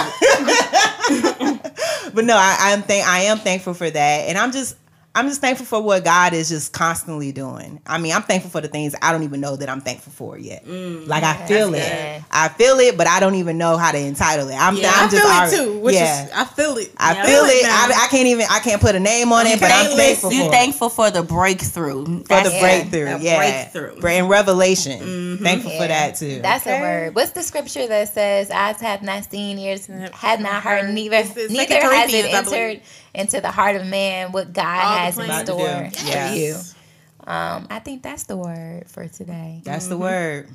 Speaker 4: but no, I, I'm thank I am thankful for that, and I'm just I'm just thankful for what God is just constantly doing. I mean, I'm thankful for the things I don't even know that I'm thankful for yet. Mm, like I feel it,
Speaker 2: good.
Speaker 4: I feel it, but I don't even know how to entitle it. I'm,
Speaker 3: Yeah,
Speaker 4: I'm
Speaker 3: I
Speaker 4: just
Speaker 3: feel
Speaker 4: already-
Speaker 3: it too. Which
Speaker 4: yeah,
Speaker 3: is, I feel it.
Speaker 4: I
Speaker 1: Yeah.
Speaker 4: feel it.
Speaker 3: now.
Speaker 4: I, I can't even. I can't put a name on it, but I'm thankful
Speaker 1: You
Speaker 4: for it.
Speaker 1: thankful for the breakthrough.
Speaker 4: for the
Speaker 2: Yeah,
Speaker 4: breakthrough.
Speaker 1: a
Speaker 4: yeah,
Speaker 1: breakthrough.
Speaker 4: Bre- and revelation. Mm-hmm. Thankful for that too.
Speaker 2: That's
Speaker 4: Okay.
Speaker 2: a word. What's the scripture that says, "Eyes have not seen, ears and have not heard, neither neither
Speaker 3: Second
Speaker 2: has it entered into the heart of man what God
Speaker 3: All
Speaker 2: has in store
Speaker 4: do.
Speaker 2: for you." Um, I think that's the word for today.
Speaker 4: That's the word.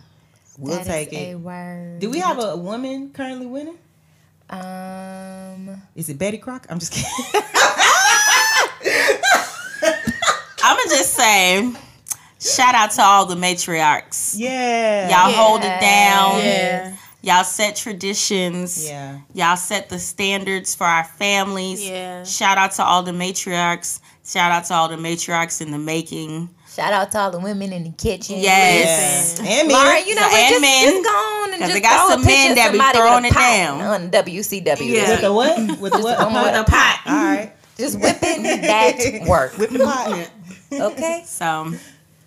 Speaker 4: We'll
Speaker 2: That is
Speaker 4: take
Speaker 2: a
Speaker 4: it.
Speaker 2: word.
Speaker 4: Do we have a woman currently winning?
Speaker 2: Um,
Speaker 4: Is it Betty Crock? I'm just kidding.
Speaker 1: I'ma just say, shout out to all the matriarchs.
Speaker 4: yeah.
Speaker 1: Y'all
Speaker 3: Yeah.
Speaker 1: hold it down.
Speaker 3: Yeah.
Speaker 1: Y'all set traditions.
Speaker 4: Yeah.
Speaker 1: Y'all set the standards for our families.
Speaker 3: Yeah.
Speaker 1: Shout out to all the matriarchs. Shout out to all the matriarchs in the making.
Speaker 2: shout out to all the women in the kitchen.
Speaker 1: Yes.
Speaker 4: Yeah. And me.
Speaker 2: Lauren, you know
Speaker 1: So,
Speaker 2: what?
Speaker 1: and
Speaker 2: Just,
Speaker 1: men,
Speaker 2: just go on and
Speaker 1: 'cause
Speaker 2: just
Speaker 1: they got some men that be throwing it down.
Speaker 2: on WCW.
Speaker 3: Yeah.
Speaker 4: With the what? With the what? A
Speaker 2: with
Speaker 4: pot?
Speaker 1: a pot.
Speaker 4: All right.
Speaker 2: Just whipping that work.
Speaker 4: Whip the pot.
Speaker 2: Okay.
Speaker 1: So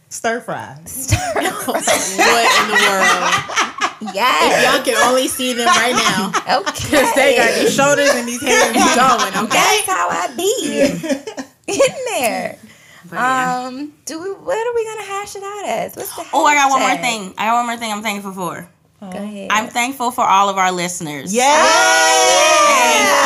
Speaker 4: Stir fry. Stir fry.
Speaker 3: What in the world?
Speaker 2: Yes.
Speaker 3: Y'all can only see them right now.
Speaker 2: Okay.
Speaker 3: Because they got these shoulders and these hands going, okay?
Speaker 2: That's how I be in there.
Speaker 1: but yeah.
Speaker 2: Um, do we? What are we gonna hash it out as? What's the?
Speaker 1: Oh, I got one more thing. I got one more thing I'm thankful for.
Speaker 2: Go ahead.
Speaker 1: I'm thankful for all of our listeners.
Speaker 4: Yes.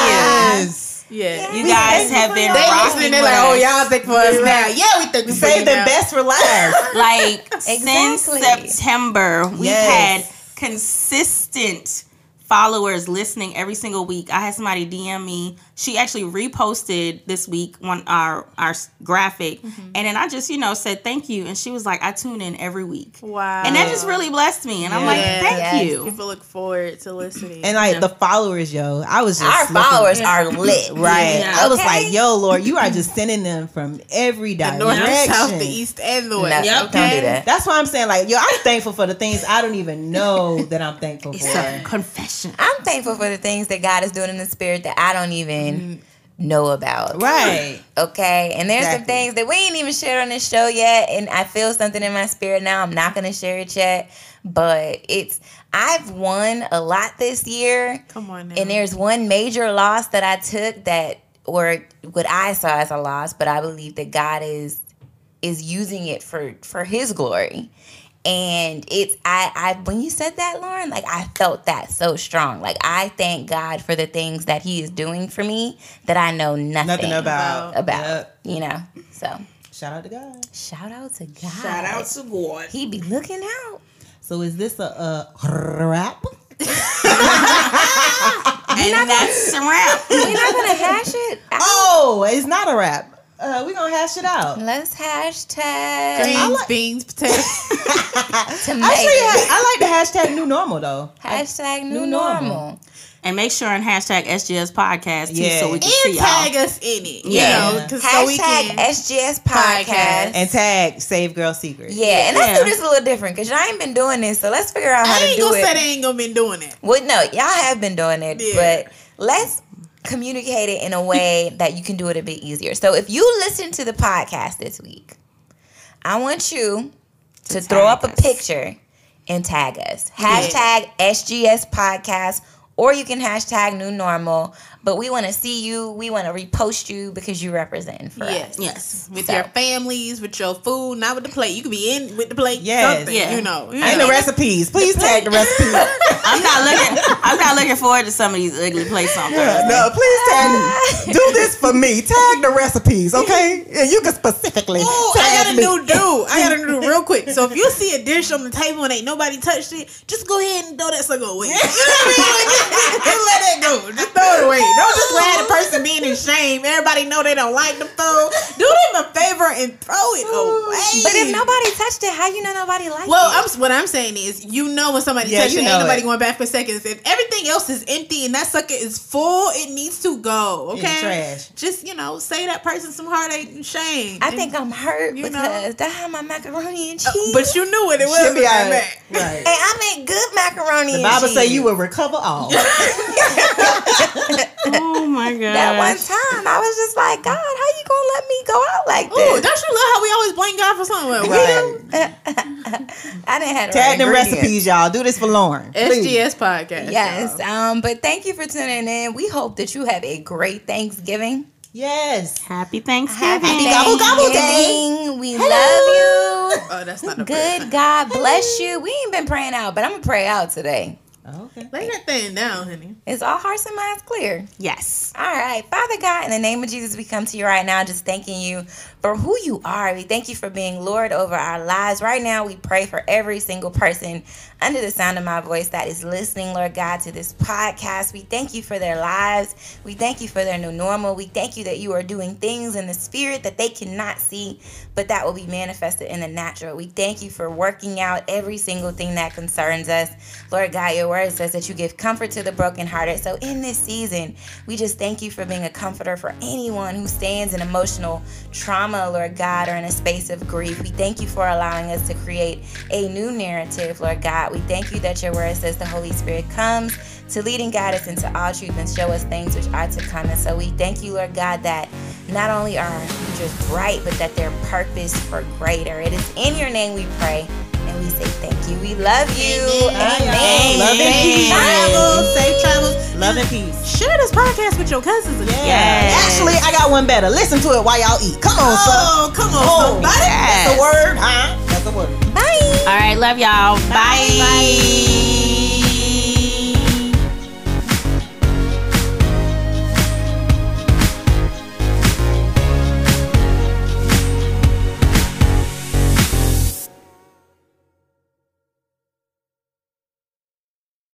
Speaker 4: Yes.
Speaker 3: Yeah.
Speaker 1: You guys have been
Speaker 3: They
Speaker 1: rocking
Speaker 3: listening, they're like, oh, y'all think for us now. Yeah, we think
Speaker 4: We saved the best for last.
Speaker 1: like since
Speaker 2: Exactly.
Speaker 1: September, we've
Speaker 4: Yes.
Speaker 1: had consistent followers listening every single week. I had somebody DM me. She actually reposted this week one our our graphic,
Speaker 3: Mm-hmm.
Speaker 1: and then I just you know said thank you, and she was like, I tune in every week,
Speaker 3: Wow.
Speaker 1: and that just really blessed me. And I'm like, thank
Speaker 2: Yes.
Speaker 1: you.
Speaker 3: People look forward to listening.
Speaker 4: And like the followers, yo, I was just
Speaker 2: Our
Speaker 4: looking-
Speaker 2: followers are lit.
Speaker 4: Right.
Speaker 1: Yeah.
Speaker 4: I was
Speaker 2: Okay.
Speaker 4: like, yo, Lord, you are just sending them from every
Speaker 3: the
Speaker 4: direction.
Speaker 3: north, south, the east, and the
Speaker 2: No,
Speaker 3: west.
Speaker 1: Yep.
Speaker 2: don't do that.
Speaker 4: That's why I'm saying, like, yo, I'm thankful for the things I don't even know that I'm thankful
Speaker 1: It's
Speaker 4: for.
Speaker 1: a confession.
Speaker 2: I'm thankful for the things that God is doing in the spirit that I don't even know about.
Speaker 4: Right.
Speaker 2: Okay. And there's some things that we ain't even shared on this show yet. And I feel something in my spirit now. I'm not going to share it yet. But it's, I've won a lot this year.
Speaker 3: Come on now.
Speaker 2: And there's one major loss that I took that, or what I saw as a loss, but I believe that God is is using it for for His glory. And it's I I when you said that, Lauren, like I felt that so strong. Like I thank God for the things that He is doing for me that I know nothing,
Speaker 4: Nothing about.
Speaker 2: about.
Speaker 4: Yep.
Speaker 2: You know. So
Speaker 4: Shout out to God.
Speaker 2: shout out to God.
Speaker 1: Shout out to God.
Speaker 2: He be looking out.
Speaker 4: So is this a, a rap?
Speaker 1: And that's a wrap.
Speaker 2: We're not gonna hash it. out.
Speaker 4: Oh, it's not a rap. Uh, we're gonna hash it out.
Speaker 2: Let's hashtag
Speaker 3: Greens, beans, potatoes.
Speaker 2: tomatoes.
Speaker 4: Actually, I, I like the hashtag new normal though.
Speaker 2: Hashtag new,
Speaker 4: New
Speaker 2: normal.
Speaker 4: normal.
Speaker 1: And make sure and hashtag SGS podcast too,
Speaker 4: Yeah.
Speaker 1: so we can
Speaker 3: and
Speaker 1: see y'all.
Speaker 3: tag us in it.
Speaker 1: Yeah.
Speaker 3: You know, 'cause so we
Speaker 2: Hashtag
Speaker 3: can.
Speaker 2: SGS podcast.
Speaker 3: Podcast.
Speaker 4: And tag Save Girl Secret.
Speaker 2: Yeah, and let's
Speaker 1: Yeah.
Speaker 2: do this a little different because y'all ain't been doing this, so let's figure out how
Speaker 3: I
Speaker 2: to
Speaker 3: ain't
Speaker 2: do
Speaker 3: gonna say
Speaker 2: it.
Speaker 3: they ain't gonna been doing it.
Speaker 2: Well, no, y'all have been doing it,
Speaker 3: Yeah.
Speaker 2: but let's communicate it in a way that you can do it a bit easier. So if you listen to the podcast this week, I want you to, throw up a picture and tag us. Hashtag SGS podcast, or you can hashtag new normal. But we want to see you. We want to repost you because you represent for
Speaker 3: Yes.
Speaker 2: us.
Speaker 1: Yes.
Speaker 3: With
Speaker 2: So-
Speaker 3: your families, with your food, not with the plate. You could be in with the plate.
Speaker 4: Yes.
Speaker 3: something,
Speaker 1: Yeah.
Speaker 3: You know. You
Speaker 4: And
Speaker 3: know.
Speaker 4: the recipes. Please tag the recipes.
Speaker 1: I'm not looking. I'm not looking forward to some of these ugly plates on Thursday.
Speaker 4: no, please tag. Me. Do this for me. Tag the recipes, okay? And you can specifically
Speaker 3: Oh, I got a
Speaker 4: me.
Speaker 3: new do. I got a new real quick. So if you see a dish on the table and ain't nobody touched it, just go ahead and throw that sucker away. You know what I mean? Like, just let it go. Just throw it away. Don't just let the person being in shame. Everybody know they don't like the food. Do them a favor and throw it away.
Speaker 2: But if nobody touched it, how you know nobody liked
Speaker 3: Well,
Speaker 2: it?
Speaker 3: I'm what I'm saying is, you know when somebody
Speaker 4: Yeah,
Speaker 3: touches
Speaker 4: you
Speaker 3: it,
Speaker 4: know
Speaker 3: ain't nobody
Speaker 4: it.
Speaker 3: going back for seconds. If everything else is empty and that sucker is full, it needs to go. Okay,
Speaker 4: the trash.
Speaker 3: Just you know, say that person some heartache and shame.
Speaker 2: I think I'm hurt
Speaker 3: You know.
Speaker 2: because that had my macaroni and
Speaker 3: Uh,
Speaker 2: cheese.
Speaker 3: but you knew it. It wasn't
Speaker 4: be
Speaker 3: that
Speaker 4: right. Right.
Speaker 2: and I make good macaroni
Speaker 4: The
Speaker 2: and
Speaker 4: Bible
Speaker 2: cheese.
Speaker 4: say you will recover all.
Speaker 1: Oh my god.
Speaker 2: That one time, I was just like, God, how you gonna let me go out like
Speaker 3: Ooh,
Speaker 2: this?
Speaker 3: don't you love how we always blame God for something?
Speaker 4: right.
Speaker 2: I didn't have the
Speaker 4: Tag
Speaker 2: right
Speaker 4: them recipes, y'all. Do this for Lauren. please.
Speaker 3: SGS podcast.
Speaker 2: Yes.
Speaker 3: y'all.
Speaker 2: Um, but thank you for tuning in. We hope that you have a great Thanksgiving.
Speaker 4: Yes.
Speaker 1: Happy Thanksgiving.
Speaker 4: Happy gobble gobble day.
Speaker 2: Thanksgiving. We love you.
Speaker 3: Oh, that's not a
Speaker 2: Good God bless you. We ain't been praying out, but I'm gonna pray out today.
Speaker 4: Okay.
Speaker 3: Lay that thing down, honey.
Speaker 2: Is all hearts and minds clear?
Speaker 1: Yes.
Speaker 2: All right, Father God, in the name of Jesus, we come to you right now just thanking you for who you are. We thank you for being Lord over our lives. Right now, we pray for every single person under the sound of my voice that is listening, Lord God, to this podcast. We thank you for their lives. We thank you for their new normal. We thank you that you are doing things in the spirit that they cannot see, but that will be manifested in the natural. We thank you for working out every single thing that concerns us. Lord God, your word says that you give comfort to the brokenhearted. So in this season, we just thank you for being a comforter for anyone who stands in emotional trauma, Lord God, or in a space of grief. We thank you for allowing us to create a new narrative, Lord God. We thank you that your word says the Holy Spirit comes to lead and guide us into all truth and show us things which are to come. And so we thank you, Lord God, that not only are our futures bright, but that they're purpose for greater. It is in your name we pray. And we say thank you. We love you.
Speaker 4: Bye, y'all.
Speaker 2: Amen.
Speaker 4: Love and peace.
Speaker 2: Bye.
Speaker 4: Travels, safe travels. Love and peace.
Speaker 3: Share this podcast with your cousins. And
Speaker 4: Yeah.
Speaker 1: Yes.
Speaker 4: Actually, I got one better. Listen to it while y'all eat. Come on, oh, son.
Speaker 3: Oh, come on,
Speaker 4: Oh,
Speaker 3: somebody.
Speaker 4: That's a word, huh? That's a word.
Speaker 2: Bye.
Speaker 1: All right. Love y'all. Bye.
Speaker 2: Bye.